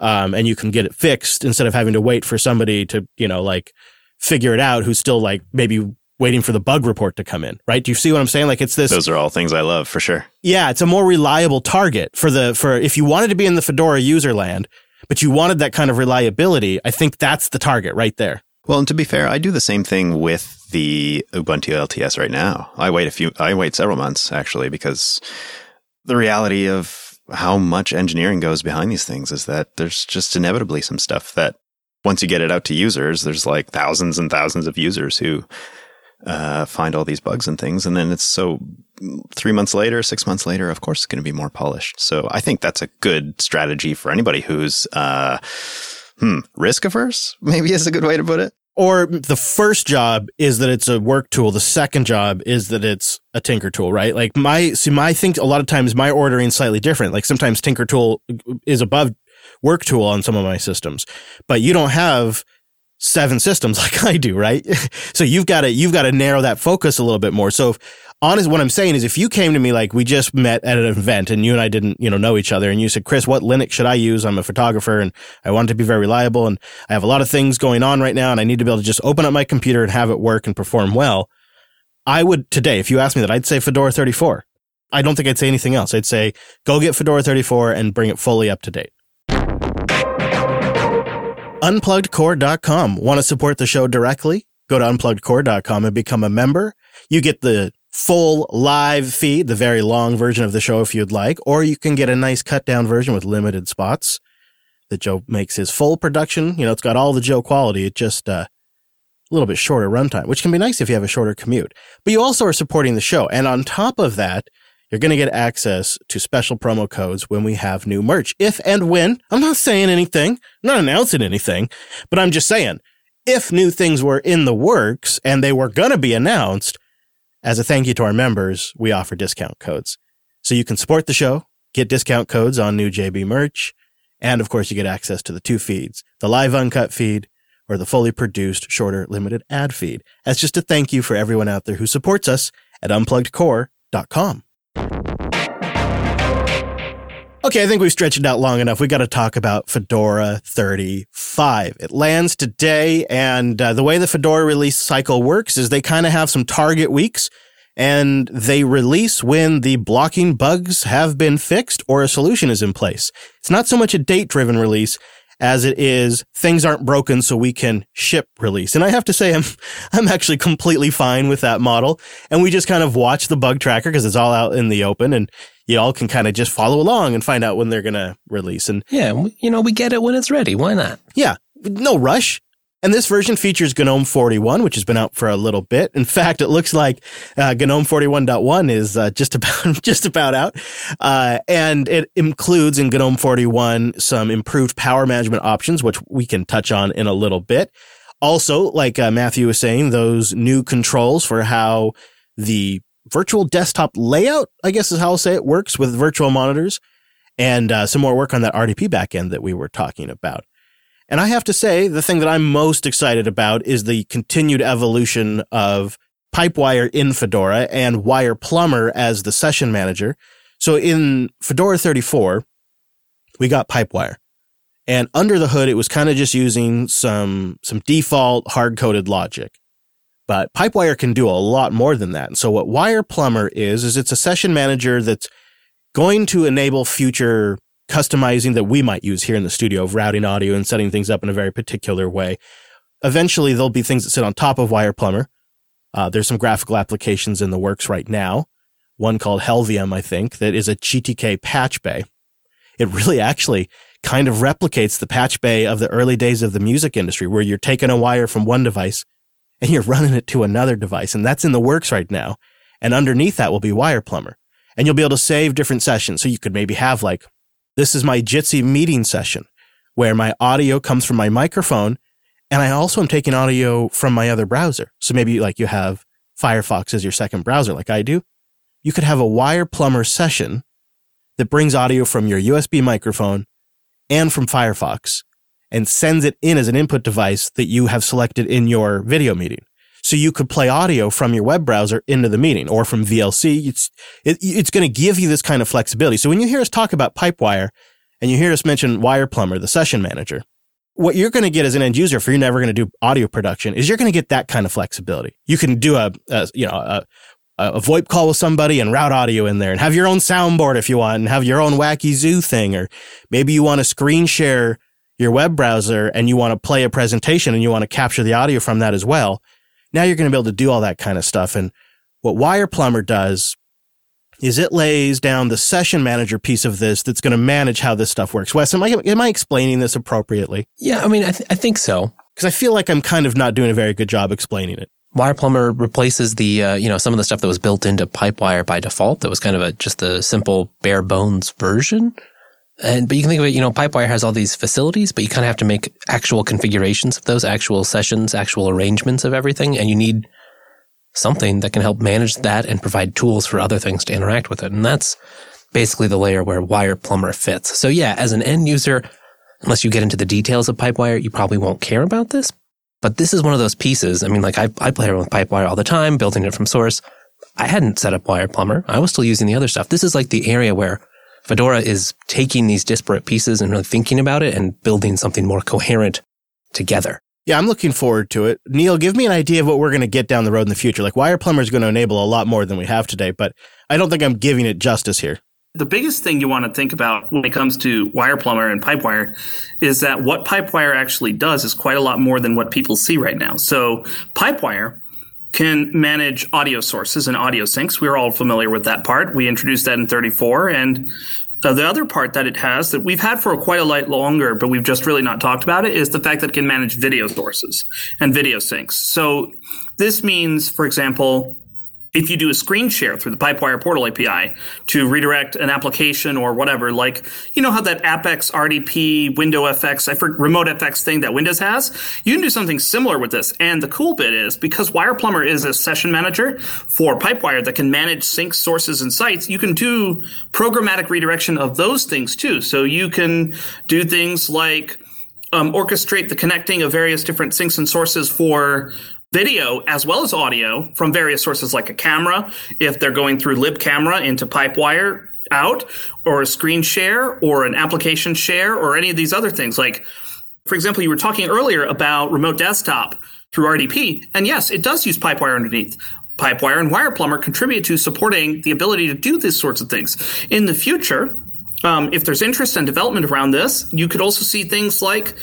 Um, and you can get it fixed instead of having to wait for somebody to, you know, like figure it out who's still like maybe waiting for the bug report to come in, right? Do you see what I'm saying? Like it's this. Those are all things I love for sure. Yeah. It's a more reliable target for the, for if you wanted to be in the Fedora user land, but you wanted that kind of reliability, I think that's the target right there. Well, and to be fair, I do the same thing with the Ubuntu LTS right now. I wait a few, I wait several months actually because the reality of how much engineering goes behind these things is that there's just inevitably some stuff that once you get it out to users, there's like thousands and thousands of users who uh, find all these bugs and things. And then it's so three months later, six months later, of course, it's going to be more polished. So I think that's a good strategy for anybody who's, uh, hmm, risk averse, maybe is a good way to put it. Or the first job is that it's a work tool. The second job is that it's a Tinker tool, right? Like my, see, my think a lot of times my ordering is slightly different. Like sometimes Tinker tool is above work tool on some of my systems, but you don't have seven systems like I do, right? so you've got to, you've got to narrow that focus a little bit more. So if, honest, what I'm saying is if you came to me like we just met at an event and you and I didn't, you know, know each other and you said, Chris, what Linux should I use? I'm a photographer and I want to be very reliable and I have a lot of things going on right now and I need to be able to just open up my computer and have it work and perform well. I would today, if you asked me that, I'd say Fedora 34. I don't think I'd say anything else. I'd say go get Fedora 34 and bring it fully up to date. Unpluggedcore.com. Want to support the show directly? Go to unpluggedcore.com and become a member. You get the full live feed, the very long version of the show if you'd like, or you can get a nice cut down version with limited spots that Joe makes his full production. You know, it's got all the Joe quality. It just, uh, a little bit shorter runtime, which can be nice if you have a shorter commute. But you also are supporting the show. And on top of that, you're going to get access to special promo codes when we have new merch. If and when, I'm not saying anything, I'm not announcing anything, but I'm just saying, if new things were in the works and they were going to be announced, as a thank you to our members, we offer discount codes. So you can support the show, get discount codes on new JB merch, and of course you get access to the two feeds, the live uncut feed or the fully produced shorter limited ad feed. As just a thank you for everyone out there who supports us at unpluggedcore.com. Okay, I think we've stretched it out long enough. We got to talk about Fedora 35. It lands today, and uh, the way the Fedora release cycle works is they kind of have some target weeks, and they release when the blocking bugs have been fixed or a solution is in place. It's not so much a date driven release as it is things aren't broken so we can ship release. And I have to say I'm I'm actually completely fine with that model. And we just kind of watch the bug tracker because it's all out in the open and you all can kind of just follow along and find out when they're going to release. And yeah, you know, we get it when it's ready. Why not? Yeah, no rush. And this version features GNOME 41, which has been out for a little bit. In fact, it looks like uh, GNOME 41.1 is uh, just about just about out, uh, and it includes in GNOME 41 some improved power management options, which we can touch on in a little bit. Also, like uh, Matthew was saying, those new controls for how the virtual desktop layout, I guess is how I'll say it, works with virtual monitors, and uh, some more work on that RDP backend that we were talking about. And I have to say, the thing that I'm most excited about is the continued evolution of Pipewire in Fedora and WirePlumber as the session manager. So in Fedora 34, we got Pipewire. And under the hood, it was kind of just using some, some default hard coded logic. But Pipewire can do a lot more than that. And so what WirePlumber is, is it's a session manager that's going to enable future customizing that we might use here in the studio of routing audio and setting things up in a very particular way. Eventually, there'll be things that sit on top of WirePlumber. Uh, there's some graphical applications in the works right now. One called Helvum, I think, that is a GTK patch bay. It really actually kind of replicates the patch bay of the early days of the music industry, where you're taking a wire from one device and you're running it to another device. And that's in the works right now. And underneath that will be WirePlumber. And you'll be able to save different sessions. So you could maybe have like, this is my Jitsi meeting session where my audio comes from my microphone. And I also am taking audio from my other browser. So maybe like you have Firefox as your second browser, like I do. You could have a WirePlumber session that brings audio from your USB microphone and from Firefox and sends it in as an input device that you have selected in your video meeting. So you could play audio from your web browser into the meeting or from VLC. It's, it, it's going to give you this kind of flexibility. So when you hear us talk about Pipewire and you hear us mention WirePlumber, the session manager, what you're going to get as an end user if you're never going to do audio production is you're going to get that kind of flexibility. You can do a, a you know, a, a VoIP call with somebody and route audio in there and have your own soundboard if you want and have your own wacky zoo thing. Or maybe you want to screen share your web browser and you want to play a presentation and you want to capture the audio from that as well. Now you're going to be able to do all that kind of stuff. And what WirePlumber does is it lays down the session manager piece of this that's going to manage how this stuff works. Wes, am I, am I explaining this appropriately? Yeah, I mean, I, th- I think so. Because I feel like I'm kind of not doing a very good job explaining it. WirePlumber replaces the, uh, you know, some of the stuff that was built into Pipewire by default. That was kind of a, just a simple bare bones version. And, but you can think of it, you know, Pipewire has all these facilities, but you kind of have to make actual configurations of those actual sessions, actual arrangements of everything. And you need something that can help manage that and provide tools for other things to interact with it. And that's basically the layer where WirePlumber fits. So yeah, as an end user, unless you get into the details of Pipewire, you probably won't care about this. But this is one of those pieces. I mean, like I, I play around with Pipewire all the time, building it from source. I hadn't set up WirePlumber. I was still using the other stuff. This is like the area where Fedora is taking these disparate pieces and really thinking about it and building something more coherent together. Yeah, I'm looking forward to it. Neil, give me an idea of what we're going to get down the road in the future. Like WirePlumber is going to enable a lot more than we have today, but I don't think I'm giving it justice here. The biggest thing you want to think about when it comes to WirePlumber and Pipewire is that what Pipewire actually does is quite a lot more than what people see right now. So Pipewire can manage audio sources and audio sinks. We're all familiar with that part. We introduced that in 34 and uh, the other part that it has that we've had for quite a lot longer, but we've just really not talked about it is the fact that it can manage video sources and video sinks. So this means, for example, if you do a screen share through the Pipewire Portal API to redirect an application or whatever, like you know how that AppX RDP Window FX, I Remote FX thing that Windows has, you can do something similar with this. And the cool bit is because Wireplumber is a session manager for Pipewire that can manage sink sources and sites, you can do programmatic redirection of those things too. So you can do things like um, orchestrate the connecting of various different sinks and sources for video as well as audio from various sources like a camera. If they're going through libcamera into pipewire out or a screen share or an application share or any of these other things. Like for example you were talking earlier about remote desktop through rdp and yes it does use pipewire underneath. Pipewire and WirePlumber contribute to supporting the ability to do these sorts of things. In the future um, if there's interest and development around this you could also see things like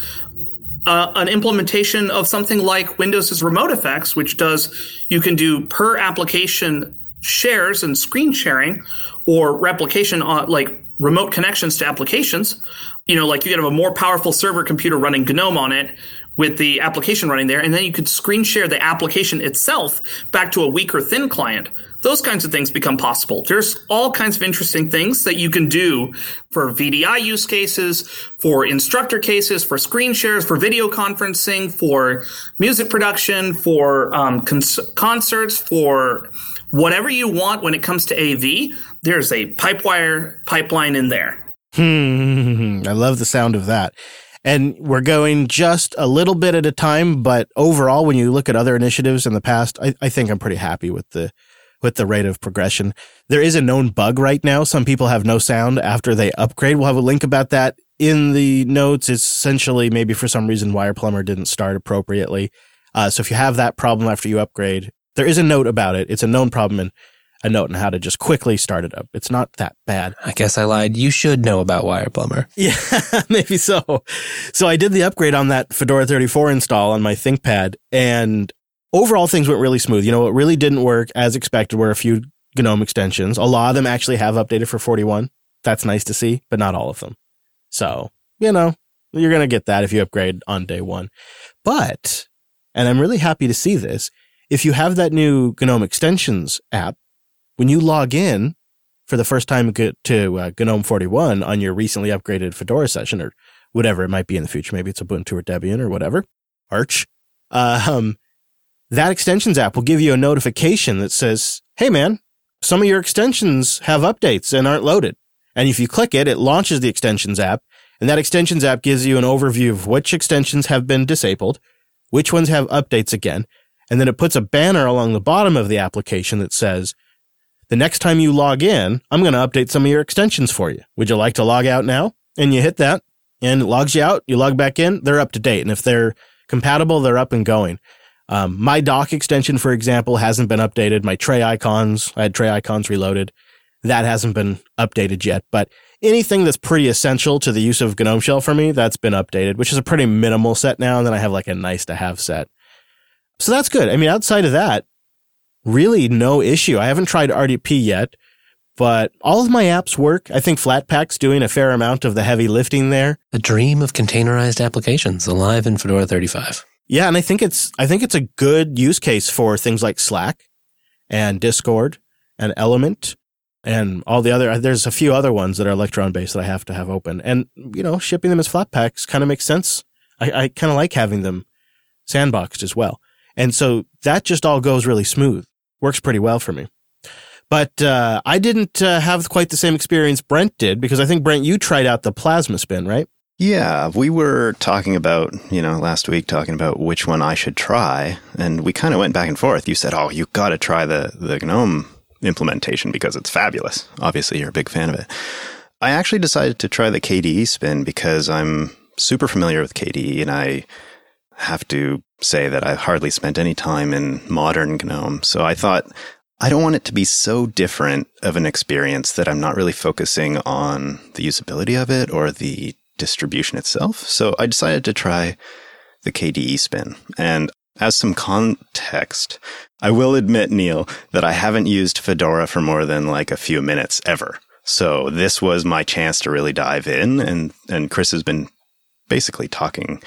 uh, an implementation of something like Windows' RemoteFX, which does you can do per application shares and screen sharing or replication on like remote connections to applications. You know, like you could have a more powerful server computer running GNOME on it with the application running there, and then you could screen share the application itself back to a weaker thin client. Those kinds of things become possible. There's all kinds of interesting things that you can do for VDI use cases, for instructor cases, for screen shares, for video conferencing, for music production, for um, cons- concerts, for whatever you want when it comes to AV. There's a Pipewire pipeline in there. Hmm, I love the sound of that. And we're going just a little bit at a time, but overall, when you look at other initiatives in the past, I, I think I'm pretty happy with the with the rate of progression. There is a known bug right now. Some people have no sound after they upgrade. We'll have a link about that in the notes. It's essentially maybe for some reason WirePlumber didn't start appropriately. Uh, so if you have that problem after you upgrade, there is a note about it. It's a known problem, and a note on how to just quickly start it up. It's not that bad. I guess I lied. You should know about WirePlumber. Yeah, maybe so. So I did the upgrade on that Fedora 34 install on my ThinkPad, and overall things went really smooth. You know, what really didn't work as expected were a few GNOME extensions. A lot of them actually have updated for 41. That's nice to see, but not all of them. So, you know, you're going to get that if you upgrade on day one. But, and I'm really happy to see this, if you have that new GNOME extensions app, when you log in for the first time to uh, GNOME 41 on your recently upgraded Fedora session or whatever it might be in the future, maybe it's Ubuntu or Debian or whatever, Arch, uh, um, that extensions app will give you a notification that says, Hey man, some of your extensions have updates and aren't loaded. And if you click it, it launches the extensions app and that extensions app gives you an overview of which extensions have been disabled, which ones have updates again. And then it puts a banner along the bottom of the application that says, the next time you log in, I'm going to update some of your extensions for you. Would you like to log out now? And you hit that and it logs you out. You log back in, they're up to date. And if they're compatible, they're up and going. Um, my dock extension, for example, hasn't been updated. My tray icons, I had tray icons reloaded. That hasn't been updated yet, but anything that's pretty essential to the use of GNOME Shell for me, that's been updated, which is a pretty minimal set now. And then I have like a nice to have set. So that's good. I mean, outside of that, really no issue. I haven't tried RDP yet, but all of my apps work. I think Flatpak's doing a fair amount of the heavy lifting there. The dream of containerized applications alive in Fedora 35. Yeah, and I think it's I think it's a good use case for things like Slack and Discord and Element and all the other there's a few other ones that are electron based that i have to have open. And you know shipping them as Flatpaks kind of makes sense. I, I kind of like having them sandboxed as well. And so that just all goes really smooth. Works pretty well for me. But uh, i didn't uh, have quite the same experience brent did because i think brent you tried out the plasma spin right yeah, we were talking about, you know, last week talking about which one I should try, and we kind of went back and forth. You said, "Oh, you got to try the the GNOME implementation because it's fabulous. Obviously, you're a big fan of it. I actually decided to try the KDE spin because I'm super familiar with KDE and I have to say that I've hardly spent any time in modern GNOME. So I thought I don't want it to be so different of an experience that I'm not really focusing on the usability of it or the distribution itself. So I decided to try the KDE spin. And as some context, I will admit, Neil, that I haven't used Fedora for more than like a few minutes ever. So this was my chance to really dive in and and Chris has been basically talking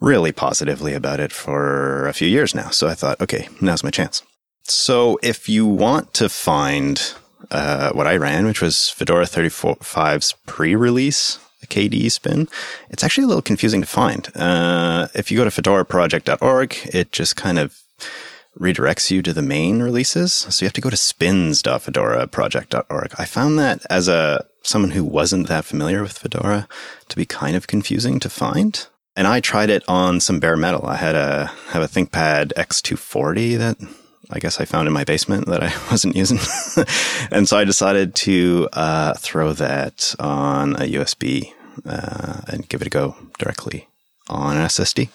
really positively about it for a few years now. So I thought, okay, now's my chance. So if you want to find uh, what I ran, which was Fedora 35's pre-release KDE spin, it's actually a little confusing to find. Uh, if you go to fedoraproject.org, it just kind of redirects you to the main releases. So you have to go to spins.fedoraproject.org. I found that as a someone who wasn't that familiar with Fedora to be kind of confusing to find. And I tried it on some bare metal. I had a have a ThinkPad X240 that I guess I found in my basement that I wasn't using. and so I decided to uh, throw that on a USB uh, and give it a go directly on SSD.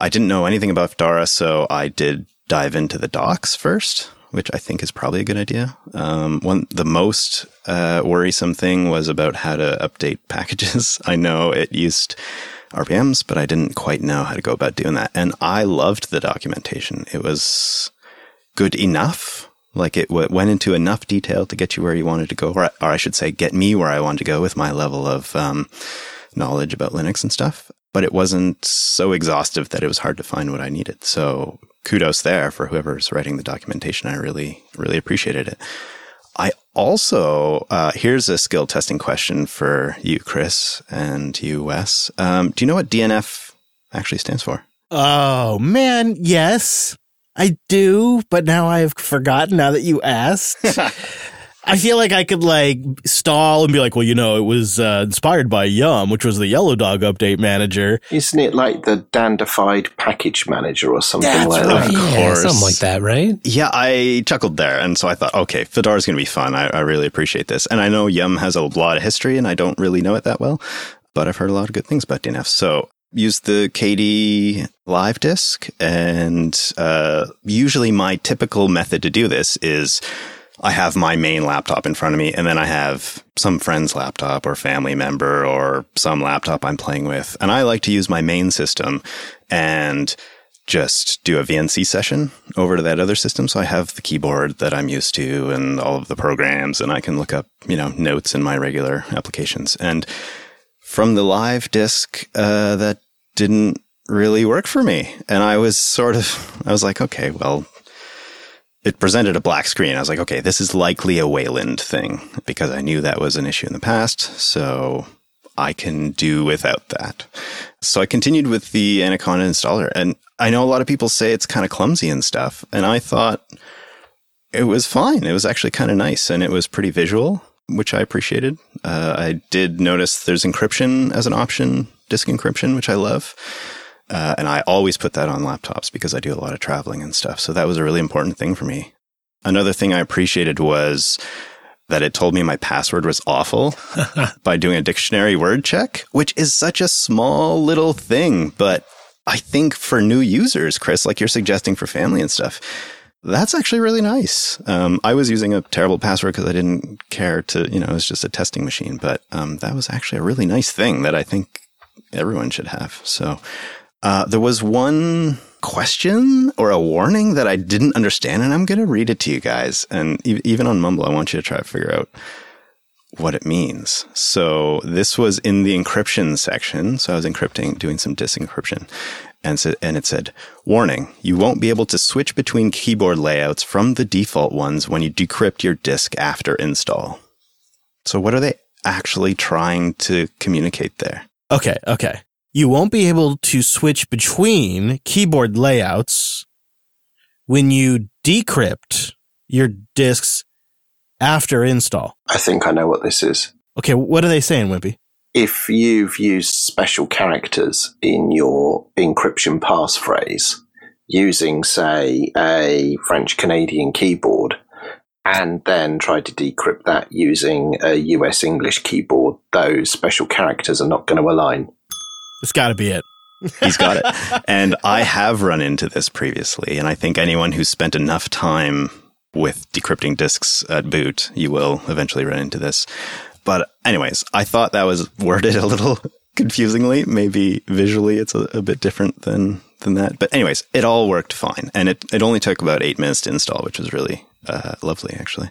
I didn't know anything about Fedora, so I did dive into the docs first, which I think is probably a good idea. Um, one, the most uh, worrisome thing was about how to update packages. I know it used RPMs, but I didn't quite know how to go about doing that. And I loved the documentation. It was good enough. Like it w- went into enough detail to get you where you wanted to go, or, or I should say, get me where I wanted to go with my level of um, knowledge about Linux and stuff. But it wasn't so exhaustive that it was hard to find what I needed. So kudos there for whoever's writing the documentation. I really, really appreciated it. I also, uh, here's a skill testing question for you, Chris, and you, Wes. Um, do you know what DNF actually stands for? Oh, man, yes. I do, but now I've forgotten now that you asked. I feel like I could like stall and be like, well, you know, it was uh, inspired by Yum, which was the Yellow Dog update manager. Isn't it like the dandified package manager or something That's like right. that? Yeah, course. something like that, right? Yeah, I chuckled there. And so I thought, okay, Fedora's going to be fun. I, I really appreciate this. And I know Yum has a lot of history and I don't really know it that well, but I've heard a lot of good things about DNF. So use the KDE live disk. And uh, usually my typical method to do this is I have my main laptop in front of me, and then I have some friend's laptop or family member or some laptop I'm playing with. And I like to use my main system and just do a VNC session over to that other system. So I have the keyboard that I'm used to and all of the programs, and I can look up, you know, notes in my regular applications. And from the live disk, uh, that didn't really work for me. And I was sort of, I was like, okay, well, it presented a black screen. I was like, okay, this is likely a Wayland thing because I knew that was an issue in the past. So I can do without that. So I continued with the Anaconda installer. And I know a lot of people say it's kind of clumsy and stuff. And I thought it was fine. It was actually kind of nice and it was pretty visual, which I appreciated. Uh, I did notice there's encryption as an option, disk encryption, which I love. Uh, and I always put that on laptops because I do a lot of traveling and stuff. So that was a really important thing for me. Another thing I appreciated was that it told me my password was awful by doing a dictionary word check, which is such a small little thing. But I think for new users, Chris, like you're suggesting for family and stuff, that's actually really nice. Um, I was using a terrible password because I didn't care to, you know, it was just a testing machine. But um, that was actually a really nice thing that I think everyone should have. So uh, there was one question or a warning that I didn't understand, and I'm going to read it to you guys. And e- even on Mumble, I want you to try to figure out what it means. So this was in the encryption section. So I was encrypting, doing some disk encryption. And, so, and it said, warning, you won't be able to switch between keyboard layouts from the default ones when you decrypt your disk after install. So what are they actually trying to communicate there? Okay, okay you won't be able to switch between keyboard layouts when you decrypt your disks after install. I think I know what this is. Okay, what are they saying, Wimpy? If you've used special characters in your encryption passphrase using, say, a French Canadian keyboard, and then tried to decrypt that using a US English keyboard, those special characters are not going to align. It's got to be it. He's got it. And I have run into this previously. And I think anyone who's spent enough time with decrypting disks at boot, you will eventually run into this. But, anyways, I thought that was worded a little confusingly. Maybe visually it's a, a bit different than, than that. But, anyways, it all worked fine. And it, it only took about eight minutes to install, which was really uh, lovely, actually.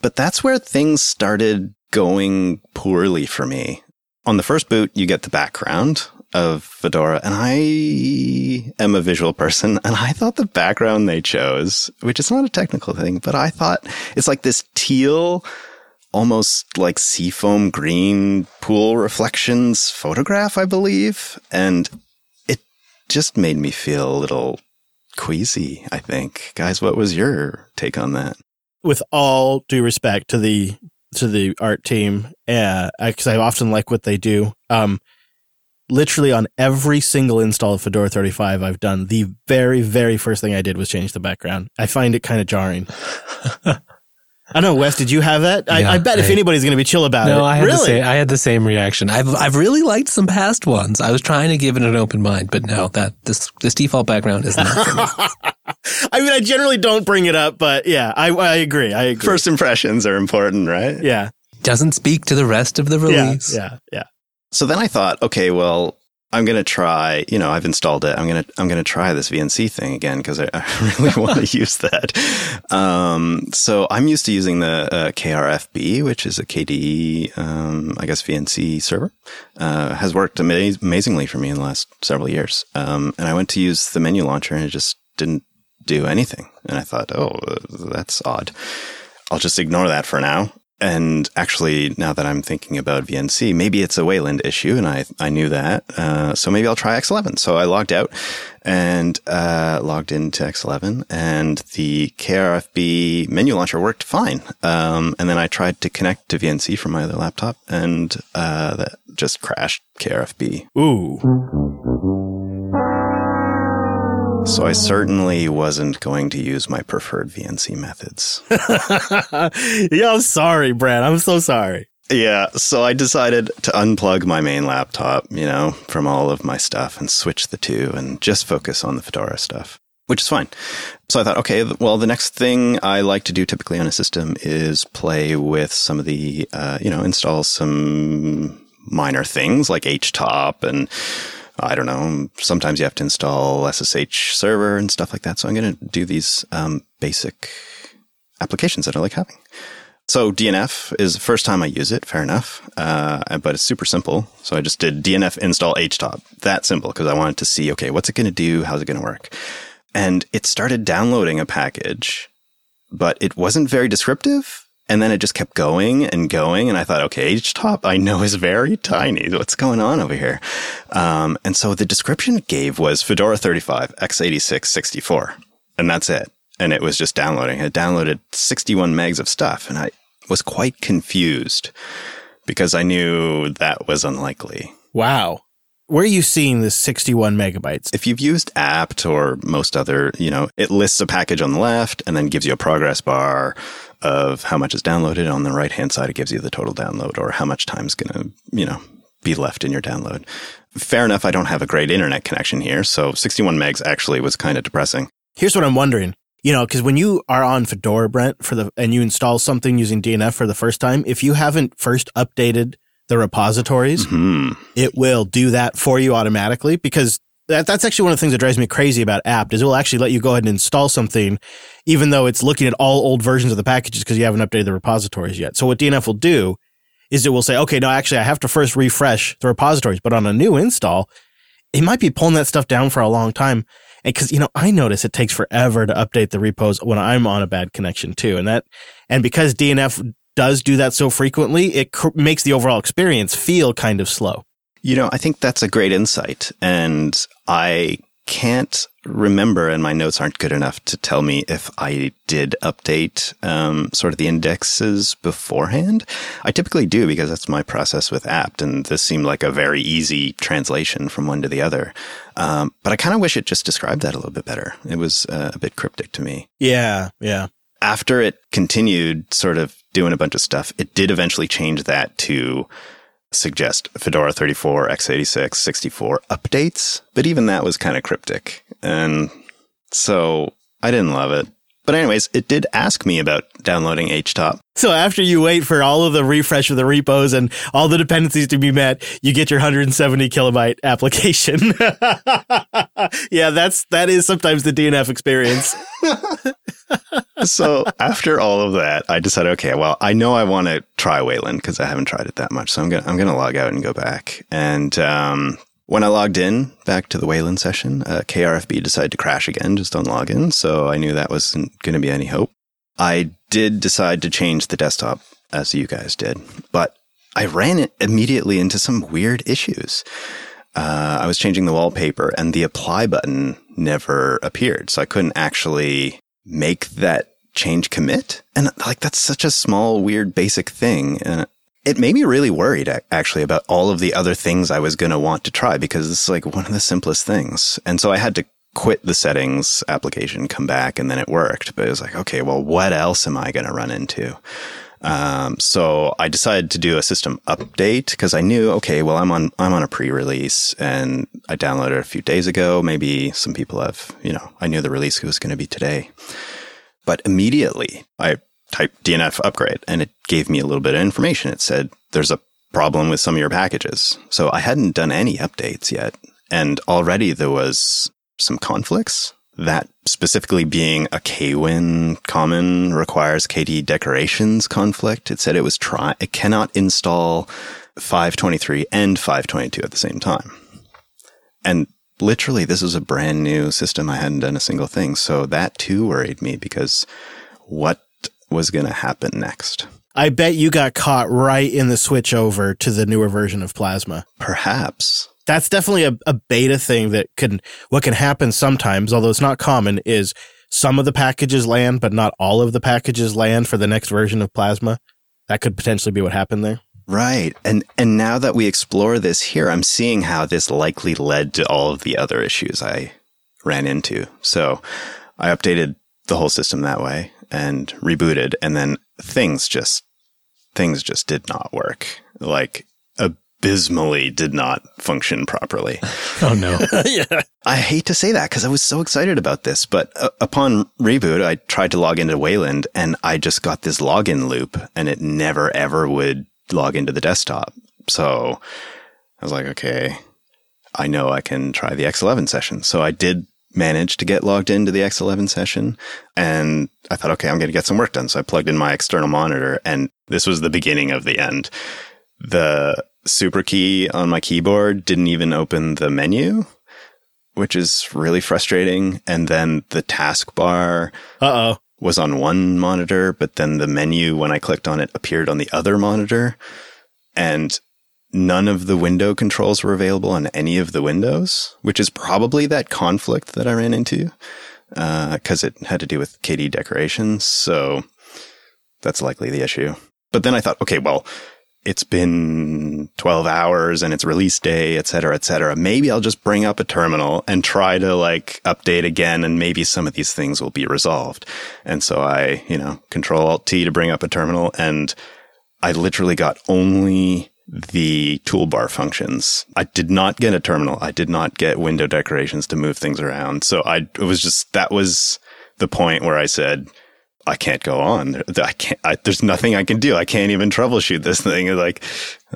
But that's where things started going poorly for me on the first boot, you get the background of Fedora, and I am a visual person, and I thought the background they chose, which is not a technical thing, but I thought it's like this teal, almost like seafoam green pool reflections photograph, I believe. And it just made me feel a little queasy, I think. Guys, what was your take on that? With all due respect to the to the art team because uh, I often like what they do. Um, literally on every single install of Fedora 35 I've done, the very, very first thing I did was change the background. I find it kind of jarring. I don't know, Wes. Did you have that? I, yeah, I bet I, if anybody's going to be chill about no, it, I had really, the same, I had the same reaction. I've I've really liked some past ones. I was trying to give it an open mind, but no, that this this default background is not. I mean, I generally don't bring it up, but yeah, I I agree. I agree. First impressions are important, right? Yeah. Doesn't speak to the rest of the release. Yeah, yeah, yeah. So then I thought, okay, well, I'm going to try, you know, I've installed it. I'm going to, I'm going to try this VNC thing again because I, I, really want to use that. Um, so I'm used to using the uh, KRFB, which is a KDE, um, I guess VNC server, uh, has worked ama- amazingly for me in the last several years. Um, and I went to use the menu launcher and it just didn't do anything. And I thought, oh, that's odd. I'll just ignore that for now. And actually, now that I'm thinking about VNC, maybe it's a Wayland issue, and I I knew that. Uh, so maybe I'll try X11. So I logged out and uh, logged into X11, and the KRFB menu launcher worked fine. Um, and then I tried to connect to VNC from my other laptop, and uh, that just crashed KRFB. Ooh. So I certainly wasn't going to use my preferred VNC methods. yeah, I'm sorry, Brad. I'm so sorry. Yeah, so I decided to unplug my main laptop, you know, from all of my stuff and switch the two and just focus on the Fedora stuff, which is fine. So I thought, okay, well, the next thing I like to do typically on a system is play with some of the, uh, you know, install some minor things like HTOP and I don't know. Sometimes you have to install SSH server and stuff like that. So I'm going to do these um, basic applications that I like having. So DNF is the first time I use it. Fair enough, uh, but it's super simple. So I just did DNF install HTOP. That simple because I wanted to see okay, what's it going to do? How's it going to work? And it started downloading a package, but it wasn't very descriptive. And then it just kept going and going. And I thought, okay, top I know is very tiny. What's going on over here? Um, and so the description it gave was Fedora 35, x86, 64. And that's it. And it was just downloading. It downloaded 61 megs of stuff. And I was quite confused because I knew that was unlikely. Wow. Where are you seeing this 61 megabytes? If you've used apt or most other, you know, it lists a package on the left and then gives you a progress bar of how much is downloaded. On the right hand side, it gives you the total download or how much time is going to, you know, be left in your download. Fair enough. I don't have a great internet connection here. So 61 megs actually was kind of depressing. Here's what I'm wondering. You know, because when you are on Fedora, Brent, for the and you install something using DNF for the first time, if you haven't first updated the repositories, Hmm. it will do that for you automatically because that, that's actually one of the things that drives me crazy about apt is it will actually let you go ahead and install something even though it's looking at all old versions of the packages because you haven't updated the repositories yet. So what DNF will do is it will say, okay, no, actually I have to first refresh the repositories, but on a new install, it might be pulling that stuff down for a long time. And cause, you know, I notice it takes forever to update the repos when I'm on a bad connection too. And that, and because DNF does do that so frequently, it cr- makes the overall experience feel kind of slow. You know, I think that's a great insight. And I can't remember, and my notes aren't good enough to tell me if I did update um, sort of the indexes beforehand. I typically do because that's my process with apt, and this seemed like a very easy translation from one to the other. Um, but I kind of wish it just described that a little bit better. It was uh, a bit cryptic to me. Yeah. Yeah. After it continued sort of doing a bunch of stuff, it did eventually change that to suggest Fedora 34, x86, 64 updates, but even that was kind of cryptic. And so I didn't love it. But anyways, it did ask me about downloading HTOP. So after you wait for all of the refresh of the repos and all the dependencies to be met, you get your 170 kilobyte application. yeah, that's that is sometimes the DNF experience. so after all of that, I decided, okay, well, I know I want to try Wayland because I haven't tried it that much. So I'm gonna I'm gonna log out and go back. And um, when I logged in back to the Wayland session, uh, KRFB decided to crash again just on login. So I knew that wasn't going to be any hope. I did decide to change the desktop as you guys did, but I ran it immediately into some weird issues. Uh, I was changing the wallpaper and the apply button never appeared. So I couldn't actually make that change commit. And like, that's such a small, weird, basic thing. And it made me really worried actually about all of the other things I was going to want to try because it's like one of the simplest things. And so I had to quit the settings application, come back, and then it worked. But it was like, okay, well, what else am I going to run into? Um, so I decided to do a system update because I knew, okay, well, I'm on, I'm on a pre-release and I downloaded a few days ago. Maybe some people have, you know, I knew the release was going to be today, but immediately I typed DNF upgrade and it gave me a little bit of information. It said there's a problem with some of your packages. So I hadn't done any updates yet. And already there was some conflicts that specifically being a kwin common requires KDE decorations conflict. It said it was try, it cannot install 523 and 522 at the same time. And literally this is a brand new system. I hadn't done a single thing. So that too worried me because what was going to happen next. I bet you got caught right in the switch over to the newer version of Plasma. Perhaps. That's definitely a, a beta thing that can, what can happen sometimes, although it's not common, is some of the packages land, but not all of the packages land for the next version of Plasma. That could potentially be what happened there. Right. And and now that we explore this here, I'm seeing how this likely led to all of the other issues I ran into. So I updated the whole system that way and rebooted and then things just things just did not work. Like abysmally did not function properly. Oh no. yeah. I hate to say that because I was so excited about this, but uh, upon reboot, I tried to log into Wayland and I just got this login loop and it never ever would log into the desktop. So I was like, okay, I know I can try the X11 session. So I did manage to get logged into the X11 session and I thought, okay, I'm going to get some work done. So I plugged in my external monitor and this was the beginning of the end. The super key on my keyboard didn't even open the menu, which is really frustrating. And then the taskbar oh. was on one monitor, but then the menu, when I clicked on it, appeared on the other monitor. And none of the window controls were available on any of the windows, which is probably that conflict that I ran into because uh, it had to do with KDE decorations. So that's likely the issue. But then I thought, okay, well, it's been 12 hours and it's release day, et cetera, et cetera. Maybe I'll just bring up a terminal and try to like update again and maybe some of these things will be resolved. And so I, you know, control alt T to bring up a terminal and I literally got only the toolbar functions. I did not get a terminal. I did not get window decorations to move things around. So I, it was just, that was the point where I said, I can't go on. I can't, I, there's nothing I can do. I can't even troubleshoot this thing. Like,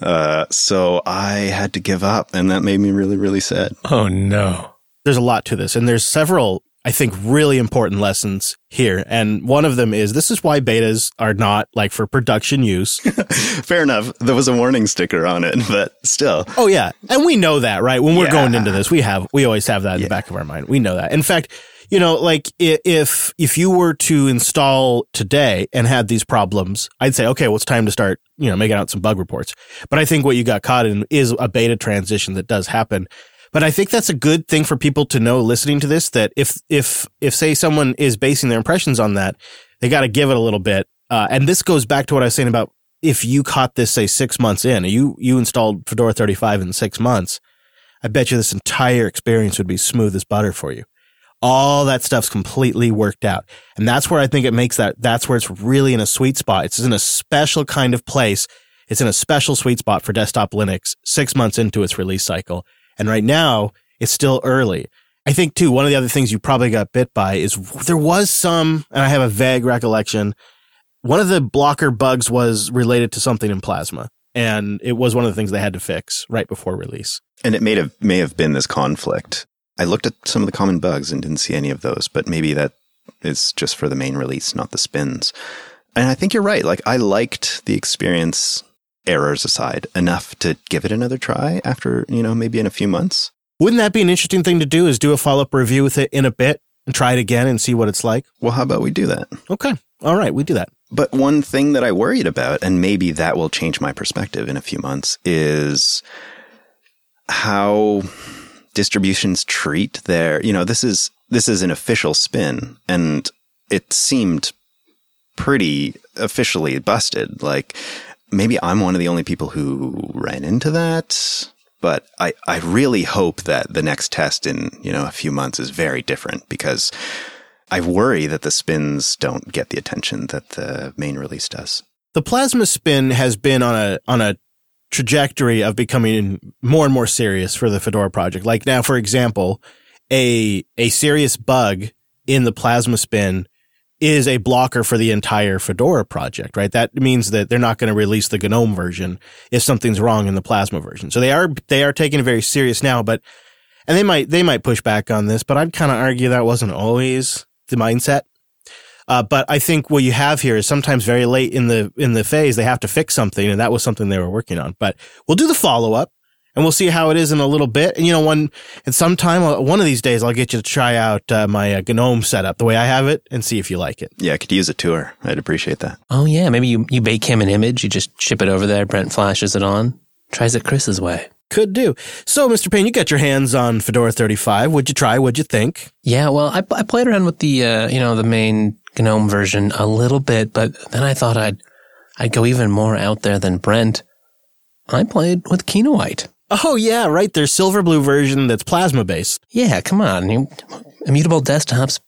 uh, so I had to give up and that made me really, really sad. Oh no. There's a lot to this and there's several, I think, really important lessons here. And one of them is this is why betas are not like for production use. Fair enough. There was a warning sticker on it, but still. Oh yeah. And we know that, right? When we're Yeah. going into this, we have, we always have that in the back of our mind. We know that. In fact, you know, like if, if you were to install today and had these problems, I'd say, okay, well, it's time to start, you know, making out some bug reports. But I think what you got caught in is a beta transition that does happen. But I think that's a good thing for people to know listening to this that if, if, if say someone is basing their impressions on that, they got to give it a little bit. Uh, and this goes back to what I was saying about if you caught this, say six months in, you, you installed Fedora 35 in six months, I bet you this entire experience would be smooth as butter for you. All that stuff's completely worked out. And that's where I think it makes that, that's where it's really in a sweet spot. It's in a special kind of place. It's in a special sweet spot for desktop Linux six months into its release cycle. And right now it's still early. I think too, one of the other things you probably got bit by is there was some, and I have a vague recollection. One of the blocker bugs was related to something in Plasma. And it was one of the things they had to fix right before release. And it may have, may have been this conflict. I looked at some of the common bugs and didn't see any of those, but maybe that is just for the main release, not the spins. And I think you're right. Like I liked the experience, errors aside, enough to give it another try after, you know, maybe in a few months. Wouldn't that be an interesting thing to do is do a follow up review with it in a bit and try it again and see what it's like? Well, how about we do that? Okay. All right. We do that. But one thing that I worried about, and maybe that will change my perspective in a few months, is how distributions treat their, you know, this is, this is an official spin and it seemed pretty officially busted. Like maybe I'm one of the only people who ran into that. But I, I really hope that the next test in, you know, a few months is very different because I worry that the spins don't get the attention that the main release does. The plasma spin has been on a on a trajectory of becoming more and more serious for the Fedora project. Like now, for example, a a serious bug in the plasma spin is a blocker for the entire Fedora project, right? That means that they're not going to release the GNOME version if something's wrong in the plasma version. So they are they are taking it very serious now, but and they might they might push back on this, but I'd kind of argue that wasn't always the mindset. Uh, but I think what you have here is sometimes very late in the in the phase they have to fix something, and that was something they were working on. But we'll do the follow up, and we'll see how it is in a little bit. And you know, one at some time, uh, one of these days, I'll get you to try out uh, my uh, GNOME setup the way I have it, and see if you like it. Yeah, I could use a tour. I'd appreciate that. Oh yeah, maybe you you bake him an image, you just ship it over there. Brent flashes it on, tries it Chris's way. Could do. So, Mr. Payne, you got your hands on Fedora 35. What'd you try? What'd you think? Yeah, well, I, I played around with the uh, you know the main GNOME version a little bit, but then I thought I'd I'd go even more out there than Brent. I played with Kinoite. Oh yeah, right. There's Silverblue version that's plasma based. Yeah, come on, immutable desktops,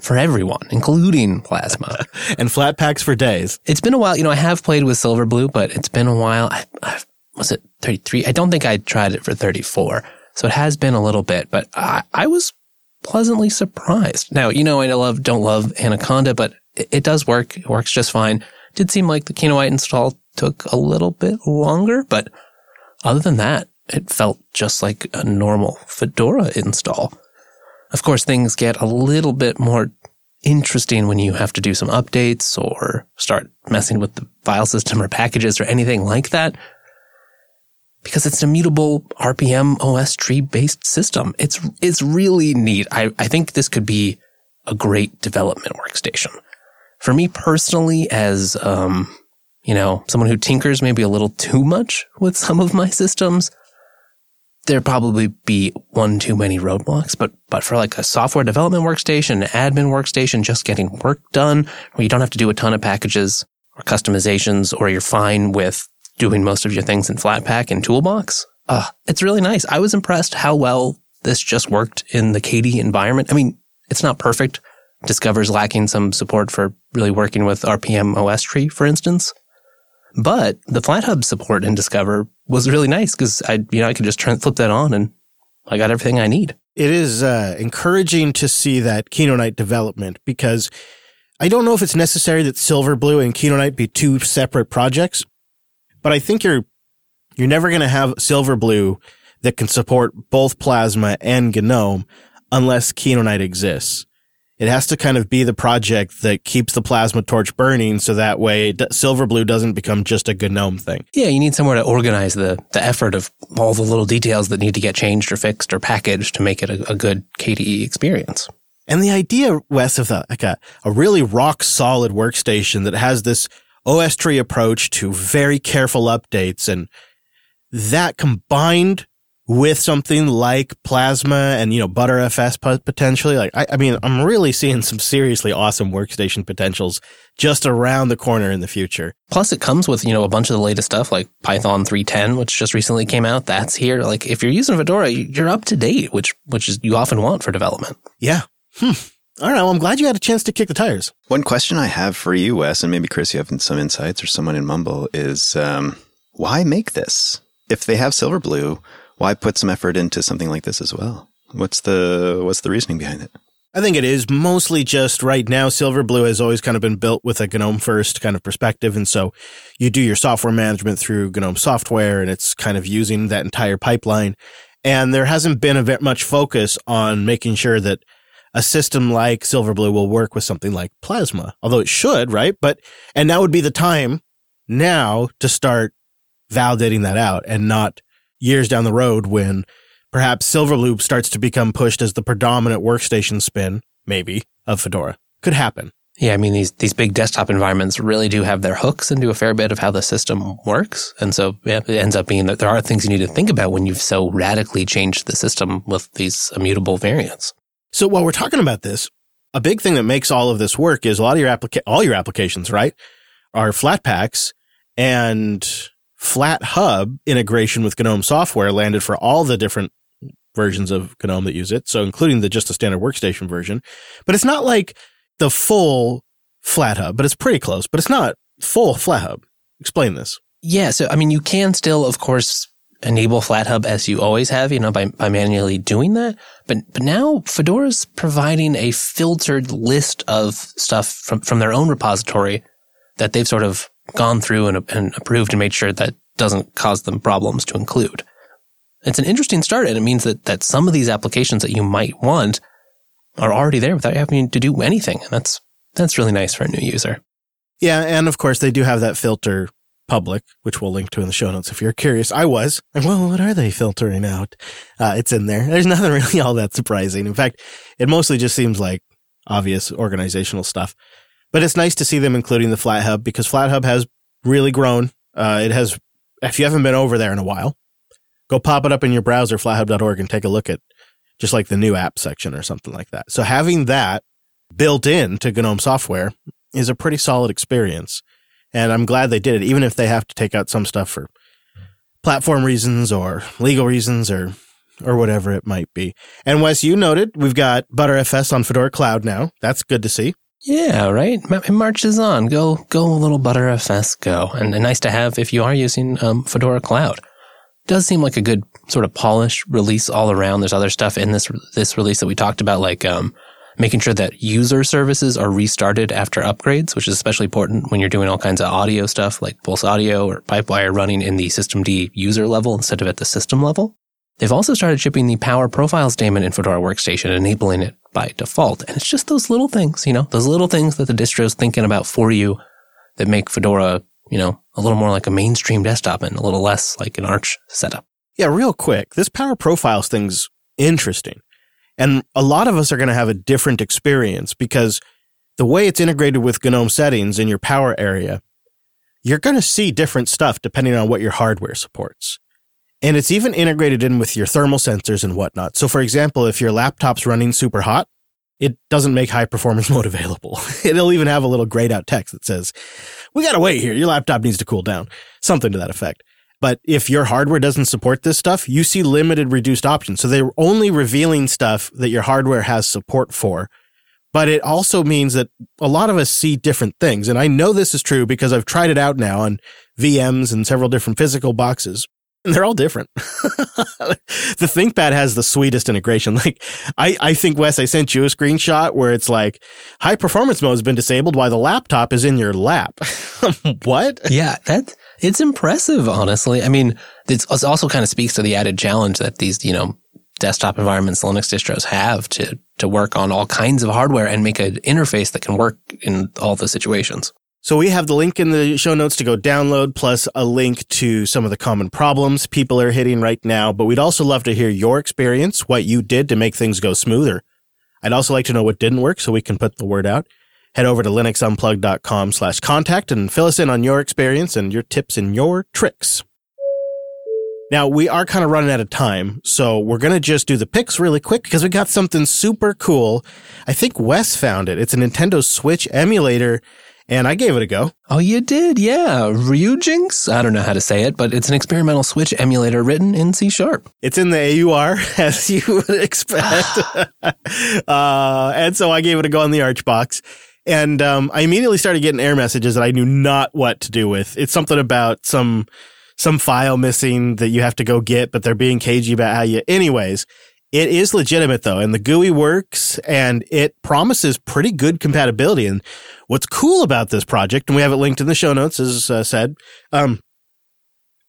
for everyone, including Plasma. and Flatpaks for days. It's been a while. You know, I have played with Silverblue, but it's been a while. I, I, was it 33? I don't think I tried it for 34. So it has been a little bit, but I, I was pleasantly surprised. Now, you know, I love, don't love Anaconda, but it, it does work. It works just fine. It did seem like the Kinoite install took a little bit longer, but other than that, it felt just like a normal Fedora install. Of course, things get a little bit more interesting when you have to do some updates or start messing with the file system or packages or anything like that. Because it's a mutable rpm-ostree based system. It's, it's really neat. I, I think this could be a great development workstation. For me personally, as, um, you know, someone who tinkers maybe a little too much with some of my systems, there probably be one too many roadblocks, but, but for like a software development workstation, admin workstation, just getting work done where you don't have to do a ton of packages or customizations or you're fine with doing most of your things in Flatpak and Toolbox. Uh, it's really nice. I was impressed how well this just worked in the KDE environment. I mean, it's not perfect. Discover's lacking some support for really working with rpm-ostree, for instance. But the FlatHub support in Discover was really nice because I, you know, I could just turn, flip that on and I got everything I need. It is uh, encouraging to see that Kinoite development because I don't know if it's necessary that Silverblue and Kinoite be two separate projects, but I think you're you're never going to have Silverblue that can support both Plasma and GNOME unless Kinoite exists. It has to kind of be the project that keeps the plasma torch burning so that way Silverblue doesn't become just a GNOME thing. Yeah, you need somewhere to organize the, the effort of all the little details that need to get changed or fixed or packaged to make it a, a good KDE experience. And the idea, Wes, of the, like a, a really rock solid workstation that has this OSTree approach to very careful updates and that combined with something like Plasma and, you know, butter fs potentially. Like, I, I, mean, I'm really seeing some seriously awesome workstation potentials just around the corner in the future. Plus, it comes with, you know, a bunch of the latest stuff like Python 3.10, which just recently came out. That's here. Like, if you're using Fedora, you're up to date, which, which is you often want for development. Yeah. Hmm. All right. Well, I'm glad you had a chance to kick the tires. One question I have for you, Wes, and maybe Chris, you have some insights or someone in Mumble is, um, why make this? If they have Silverblue, why put some effort into something like this as well? What's the what's the reasoning behind it? I think it is mostly just right now. Silverblue has always kind of been built with a GNOME first kind of perspective. And so you do your software management through GNOME software and it's kind of using that entire pipeline. And there hasn't been a much focus on making sure that a system like Silverblue will work with something like Plasma, although it should, right? But, and now would be the time now to start validating that out and not years down the road when perhaps Silverblue starts to become pushed as the predominant workstation spin, maybe, of Fedora. Could happen. Yeah, I mean these these big desktop environments really do have their hooks into a fair bit of how the system works, and so yeah, it ends up being that there are things you need to think about when you've so radically changed the system with these immutable variants. So while we're talking about this, a big thing that makes all of this work is a lot of your applica- all your applications, right, are Flatpaks, and FlatHub integration with GNOME software landed for all the different versions of GNOME that use it. So including the just a standard workstation version, but it's not like the full FlatHub, but it's pretty close, but it's not full FlatHub. Explain this. Yeah. So, I mean, you can still, of course, enable FlatHub as you always have, you know, by, by manually doing that. But, but now Fedora's providing a filtered list of stuff from, from their own repository that they've sort of gone through and, and approved and made sure that doesn't cause them problems to include. It's an interesting start, and it means that, that some of these applications that you might want are already there without having to do anything. And that's, that's really nice for a new user. Yeah. And of course, they do have that filter public, which we'll link to in the show notes if you're curious. I was like, well, what are they filtering out? Uh, it's in there. There's nothing really all that surprising. In fact, it mostly just seems like obvious organizational stuff. But it's nice to see them including the FlatHub because FlatHub has really grown. Uh, it has, if you haven't been over there in a while, go pop it up in your browser, flathub.org, and take a look at just like the new app section or something like that. So having that built in to GNOME software is a pretty solid experience. And I'm glad they did it, even if they have to take out some stuff for platform reasons or legal reasons or or whatever it might be. And Wes, you noted we've got ButterFS on Fedora Cloud now. That's good to see. Yeah, right. It marches on. Go, go, a little ButterFS, go. And, nice to have if you are using um, Fedora Cloud. Does seem like a good sort of polished release all around. There's other stuff in this this release that we talked about, like um, making sure that user services are restarted after upgrades, which is especially important when you're doing all kinds of audio stuff like Pulse Audio or Pipewire running in the systemd user level instead of at the system level. They've also started shipping the Power Profiles daemon in Fedora Workstation, enabling it by default. And it's just those little things, you know, those little things that the distro's thinking about for you that make Fedora, you know, a little more like a mainstream desktop and a little less like an Arch setup. Yeah, real quick. This Power Profiles thing's interesting. And a lot of us are going to have a different experience because the way it's integrated with GNOME settings in your power area, you're going to see different stuff depending on what your hardware supports. And it's even integrated in with your thermal sensors and whatnot. So, for example, if your laptop's running super hot, it doesn't make high performance mode available. It'll even have a little grayed out text that says, we got to wait here. Your laptop needs to cool down. Something to that effect. But if your hardware doesn't support this stuff, you see limited reduced options. So they're only revealing stuff that your hardware has support for. But it also means that a lot of us see different things. And I know this is true because I've tried it out now on VMs and several different physical boxes. They're all different. the ThinkPad has the sweetest integration. Like, I, I think, Wes, I sent you a screenshot where it's like high performance mode has been disabled while the laptop is in your lap. what? Yeah, that it's impressive, honestly. I mean, it also kind of speaks to the added challenge that these, you know, desktop environments, Linux distros have to, to work on all kinds of hardware and make an interface that can work in all the situations. So we have the link in the show notes to go download, plus a link to some of the common problems people are hitting right now. But we'd also love to hear your experience, what you did to make things go smoother. I'd also like to know what didn't work so we can put the word out. Head over to linuxunplug.com slash contact and fill us in on your experience and your tips and your tricks. Now we are kind of running out of time, so we're going to just do the picks really quick because we got something super cool. I think Wes found it. It's a Nintendo Switch emulator and I gave it a go. Oh, you did? Yeah. Ryujinx? I don't know how to say it, but it's an experimental Switch emulator written in C Sharp. It's in the AUR, as you would expect. uh, and so I gave it a go on the Archbox. And um, I immediately started getting error messages that I knew not what to do with. It's something about some some file missing that you have to go get, but they're being cagey about how you. Anyways, it is legitimate though, and the GUI works and it promises pretty good compatibility. And what's cool about this project, and we have it linked in the show notes, as uh, said, um,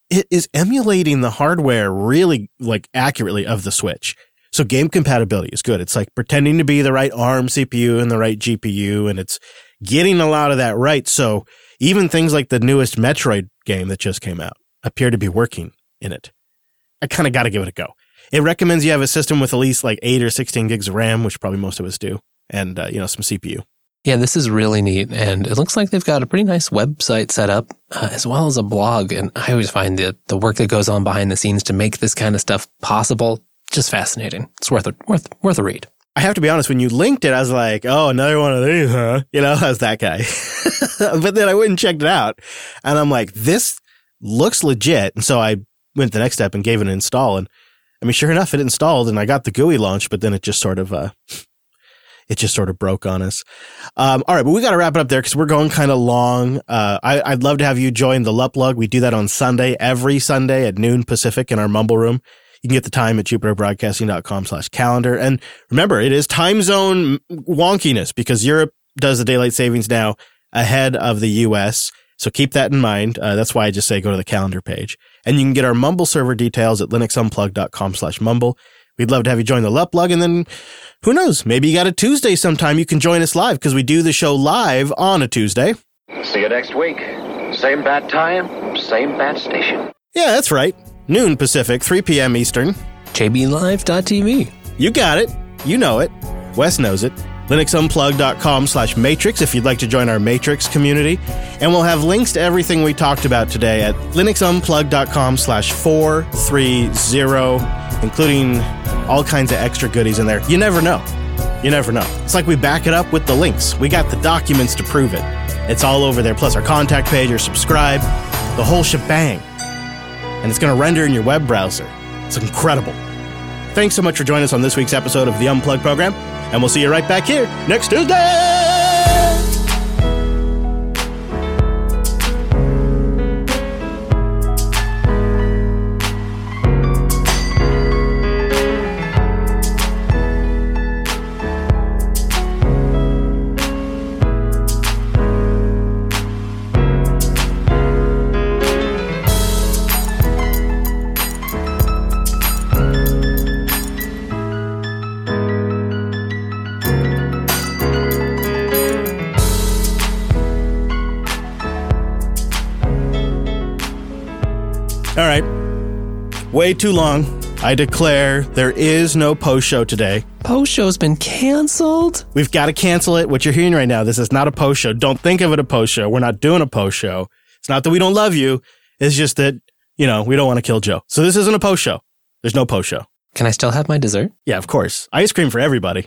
it is emulating the hardware really like accurately of the Switch. So game compatibility is good. It's like pretending to be the right ARM CPU and the right GPU, and it's getting a lot of that right. So even things like the newest Metroid game that just came out appear to be working in it. I kind of got to give it a go. It recommends you have a system with at least like eight or 16 gigs of RAM, which probably most of us do, and, uh, you know, some CPU. Yeah, this is really neat. And it looks like they've got a pretty nice website set up, uh, as well as a blog. And I always find the, the work that goes on behind the scenes to make this kind of stuff possible just fascinating. It's worth a, worth, worth a read. I have to be honest, when you linked it, I was like, oh, another one of these, huh? You know, I was that guy. but then I went and checked it out. And I'm like, this looks legit. And so I went the next step and gave it an install. And I mean, sure enough, it installed and I got the GUI launched, but then it just sort of, uh, it just sort of broke on us. Um, all right, but we got to wrap it up there because we're going kind of long. Uh, I, would love to have you join the Luplug. We do that on Sunday, every Sunday at noon Pacific in our mumble room. You can get the time at jupiterbroadcasting.com slash calendar. And remember, it is time zone wonkiness because Europe does the daylight savings now ahead of the US. So keep that in mind. Uh, that's why I just say go to the calendar page. And you can get our Mumble server details at linuxunplug.com slash mumble. We'd love to have you join the Luplug. And then who knows? Maybe you got a Tuesday sometime you can join us live because we do the show live on a Tuesday. See you next week. Same bad time, same bad station. Yeah, that's right. Noon Pacific, 3 p.m. Eastern. JBLive.tv. You got it. You know it. Wes knows it linuxunplug.com slash matrix if you'd like to join our matrix community. And we'll have links to everything we talked about today at linuxunplug.com slash 430 including all kinds of extra goodies in there. You never know. You never know. It's like we back it up with the links. We got the documents to prove it. It's all over there plus our contact page or subscribe the whole shebang. And it's going to render in your web browser. It's incredible thanks so much for joining us on this week's episode of the Unplugged program, and we'll see you right back here next Tuesday. Way too long. I declare there is no post show today. Post show's been canceled. We've got to cancel it. What you're hearing right now, this is not a post show. Don't think of it a post show. We're not doing a post show. It's not that we don't love you. It's just that, you know, we don't want to kill Joe. So this isn't a post show. There's no post show. Can I still have my dessert? Yeah, of course. Ice cream for everybody.